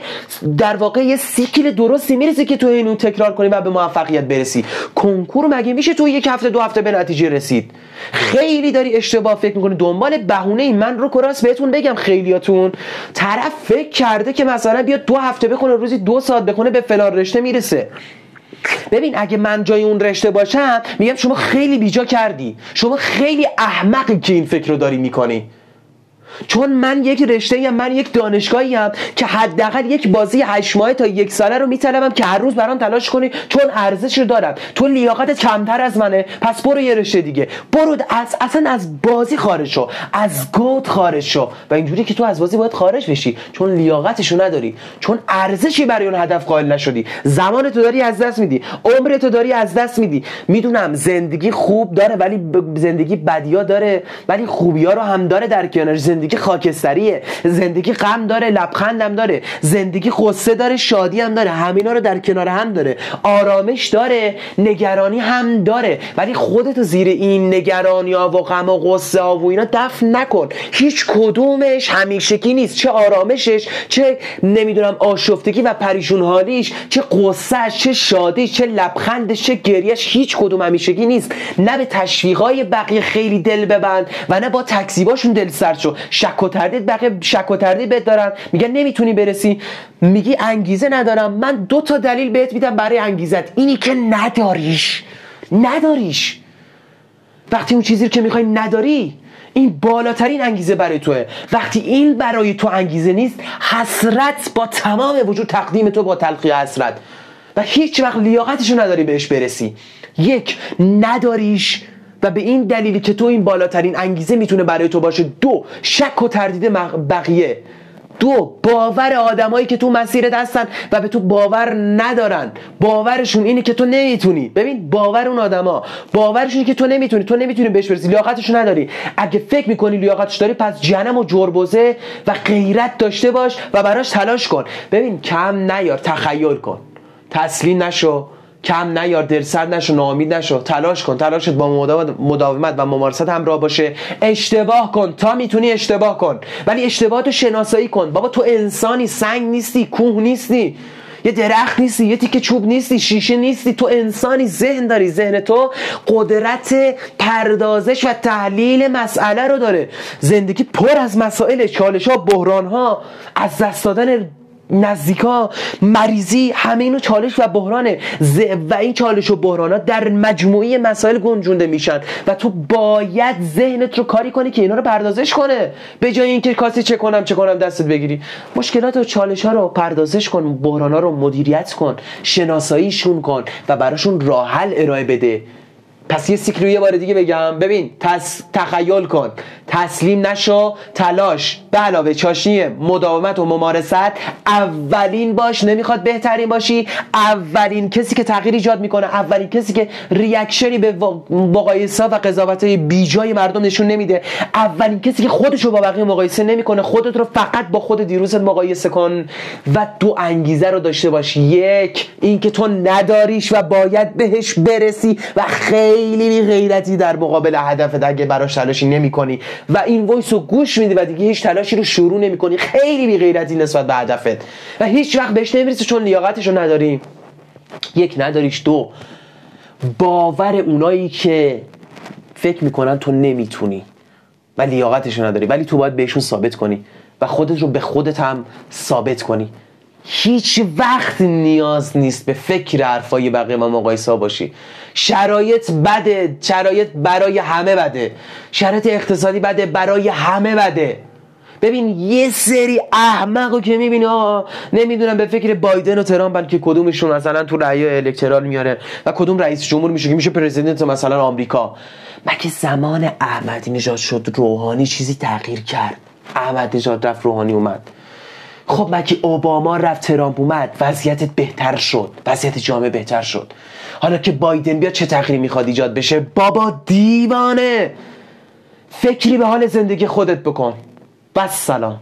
A: در واقع یه سیکل درستی می‌رسی که تو اینو تکرار کنی و به موفقیت برسی. کنکور مگه میشه تو یک هفته دو هفته به نتیجه رسید؟ خیلی داری اشتباه فکر می‌کنی. دنبال بهونه من رو کراس بهتون بگم خیلیاتون. طرف فکر کرده که مثلا بیاد دو هفته بخونه روزی دو ساعت بخونه به رشته می‌رسه. ببین اگه من جای اون رشته باشم میگم شما خیلی بیجا کردی. شما خیلی احمقی که این فکر رو داری می‌کنی. چون من یک رشته ام من یک دانشگاهی هم که حداقل یک بازی هشت ماه تا یک ساله رو میطلبم که هر روز برام تلاش کنی. چون ارزش رو دارم. تو لیاقتت کمتر از منه. پس برو یه رشته دیگه. برو از اصلا از بازی خارج شو. از گود خارج شو. و اینجوری که تو از بازی باید خارج بشی. چون لیاقتشو نداری. چون ارزشی برای اون هدف قائل نشدی. زمان تو داری از دست میدی. عمر تو داری از دست میدی. می‌دونم زندگی خوب داره ولی زندگی بدیا داره. ولی خوبیا رو هم داره در کنار زندگی زندگی خاکستریه. زندگی غم داره لبخندم داره. زندگی قصه داره شادی هم داره. همینا رو در کنار هم داره. آرامش داره نگرانی هم داره. ولی خودتو زیر این نگرانی ها و غم و قصه ها و اینا دفن نکن. هیچ کدومش همیشگی نیست. چه آرامشش چه نمی‌دونم آشفتگی و پریشون حالیش چه قصهش چه شادیش چه لبخندش چه گریش هیچ کدوم همیشگی نیست. نه به تشویقای بقیه خیلی دل ببند و نه با تکذیباشون دل سرد شو. شک و تردید بقیه شک و تردید بهت دارن. میگن نمی‌تونی برسی. میگی انگیزه ندارم. من دو تا دلیل بهت میدم برای انگیزت. اینی که نداریش. نداریش. وقتی اون چیزی که می‌خوای نداری این بالاترین انگیزه برای توه. وقتی این برای تو انگیزه نیست حسرت با تمام وجود تقدیم تو با تلخی حسرت. و هیچ وقت لیاقتشو نداری بهش برسی. یک نداریش. و به این دلیلی که تو این بالاترین انگیزه می‌تونه برای تو باشه دو شک و تردید بقیه. دو باور آدمایی که تو مسیرت هستن و به تو باور ندارن. باورشون اینه که تو نمی‌تونی. ببین باور اون آدما. باورشون که تو نمی‌تونی. تو نمی‌تونی بهش برسی. لیاقتش نداری. اگه فکر می‌کنی لیاقتش داری پس جنم و جربوزه و غیرت داشته باش و براش تلاش کن. ببین کم نیار. تخیل کن. تسلیم نشو. کم نیار دلسرد نشو ناامید نشو. تلاش کن تلاشت با مداومت و ممارست همراه باشه. اشتباه کن. تا می‌تونی اشتباه کن. ولی اشتباهاتو شناسایی کن. بابا تو انسانی سنگ نیستی کوه نیستی. یه درخت نیستی یه تیکه چوب نیستی شیشه نیستی. تو انسانی ذهن داری. ذهن تو قدرت پردازش و تحلیل مسئله رو داره. زندگی پر از مسائل چالش ها بحران ها از دست دادن نزدیکا مریضی همه اینو چالش و بحرانه. و این چالش و ها در مجموعی مسائل گنجونده میشن. و تو باید ذهنت رو کاری کنی که اینا رو پردازش کنه. به جای اینکه کاسی چه کنم چه کنم دستت بگیری. مشکلات و چالش ها رو پردازش کن بحران ها رو مدیریت کن شناساییشون کن و براشون راه حل ارائه بده. پس یه سیکل یه بار دیگه بگم. ببین تس... تخیل کن. تسلیم نشو تلاش. به علاوه چاشنی مداومت و ممارست. اولین باش نمی‌خواد بهترین باشی. اولین کسی که تغییر ایجاد می‌کنه اولین کسی که ریاکشنی به مقایسه و قضاوت های بیجای مردم نشون نمیده. اولین کسی که خودشو با بقیه مقایسه نمی‌کنه خودت رو فقط با خود دیروزت مقایسه کن و دو انگیزه رو داشته باش. یک اینکه تو نداریش و باید بهش برسی و خیلی بی غیرتی در مقابل هدفت اگه براش تلاشی نمی‌کنی و این voice رو گوش میدی و دیگه هیچ تلاشی رو شروع نمی‌کنی. خیلی بی غیرتی نسبت به هدفت. و هیچ وقت بهش نمی‌رسی چون لیاقتش رو نداری. یک نداریش دو. باور اونایی که فکر می‌کنن تو نمی‌تونی و لیاقتش رو نداری. ولی تو باید بهشون ثابت کنی و خودت رو به خودت هم ثابت کنی. هیچ وقت نیاز نیست به فکر حرفای بقیه یا مقایسه باشی. شرایط بده شرایط برای همه بده. شرایط اقتصادی بده برای همه بده. ببین یه سری احمق رو که می‌بینی آقا نمی‌دونم به فکر بایدن و ترامپ که کدومشون مثلا تو رأی الکترال میاره و کدوم رئیس جمهور میشه که میشه پرزیدنت مثلا آمریکا. مگه زمان احمدی نژاد شد روحانی چیزی تغییر کرد؟ احمد نژاد رفت روحانی اومد. خب مگه اوباما رفت ترامپ اومد وضعیتت بهتر شد وضعیت جامعه بهتر شد. حالا که بایدن بیاد چه تغییری می‌خواد ایجاد بشه؟ بابا دیوانه! فکری به حال زندگی خودت بکن. بس سلام.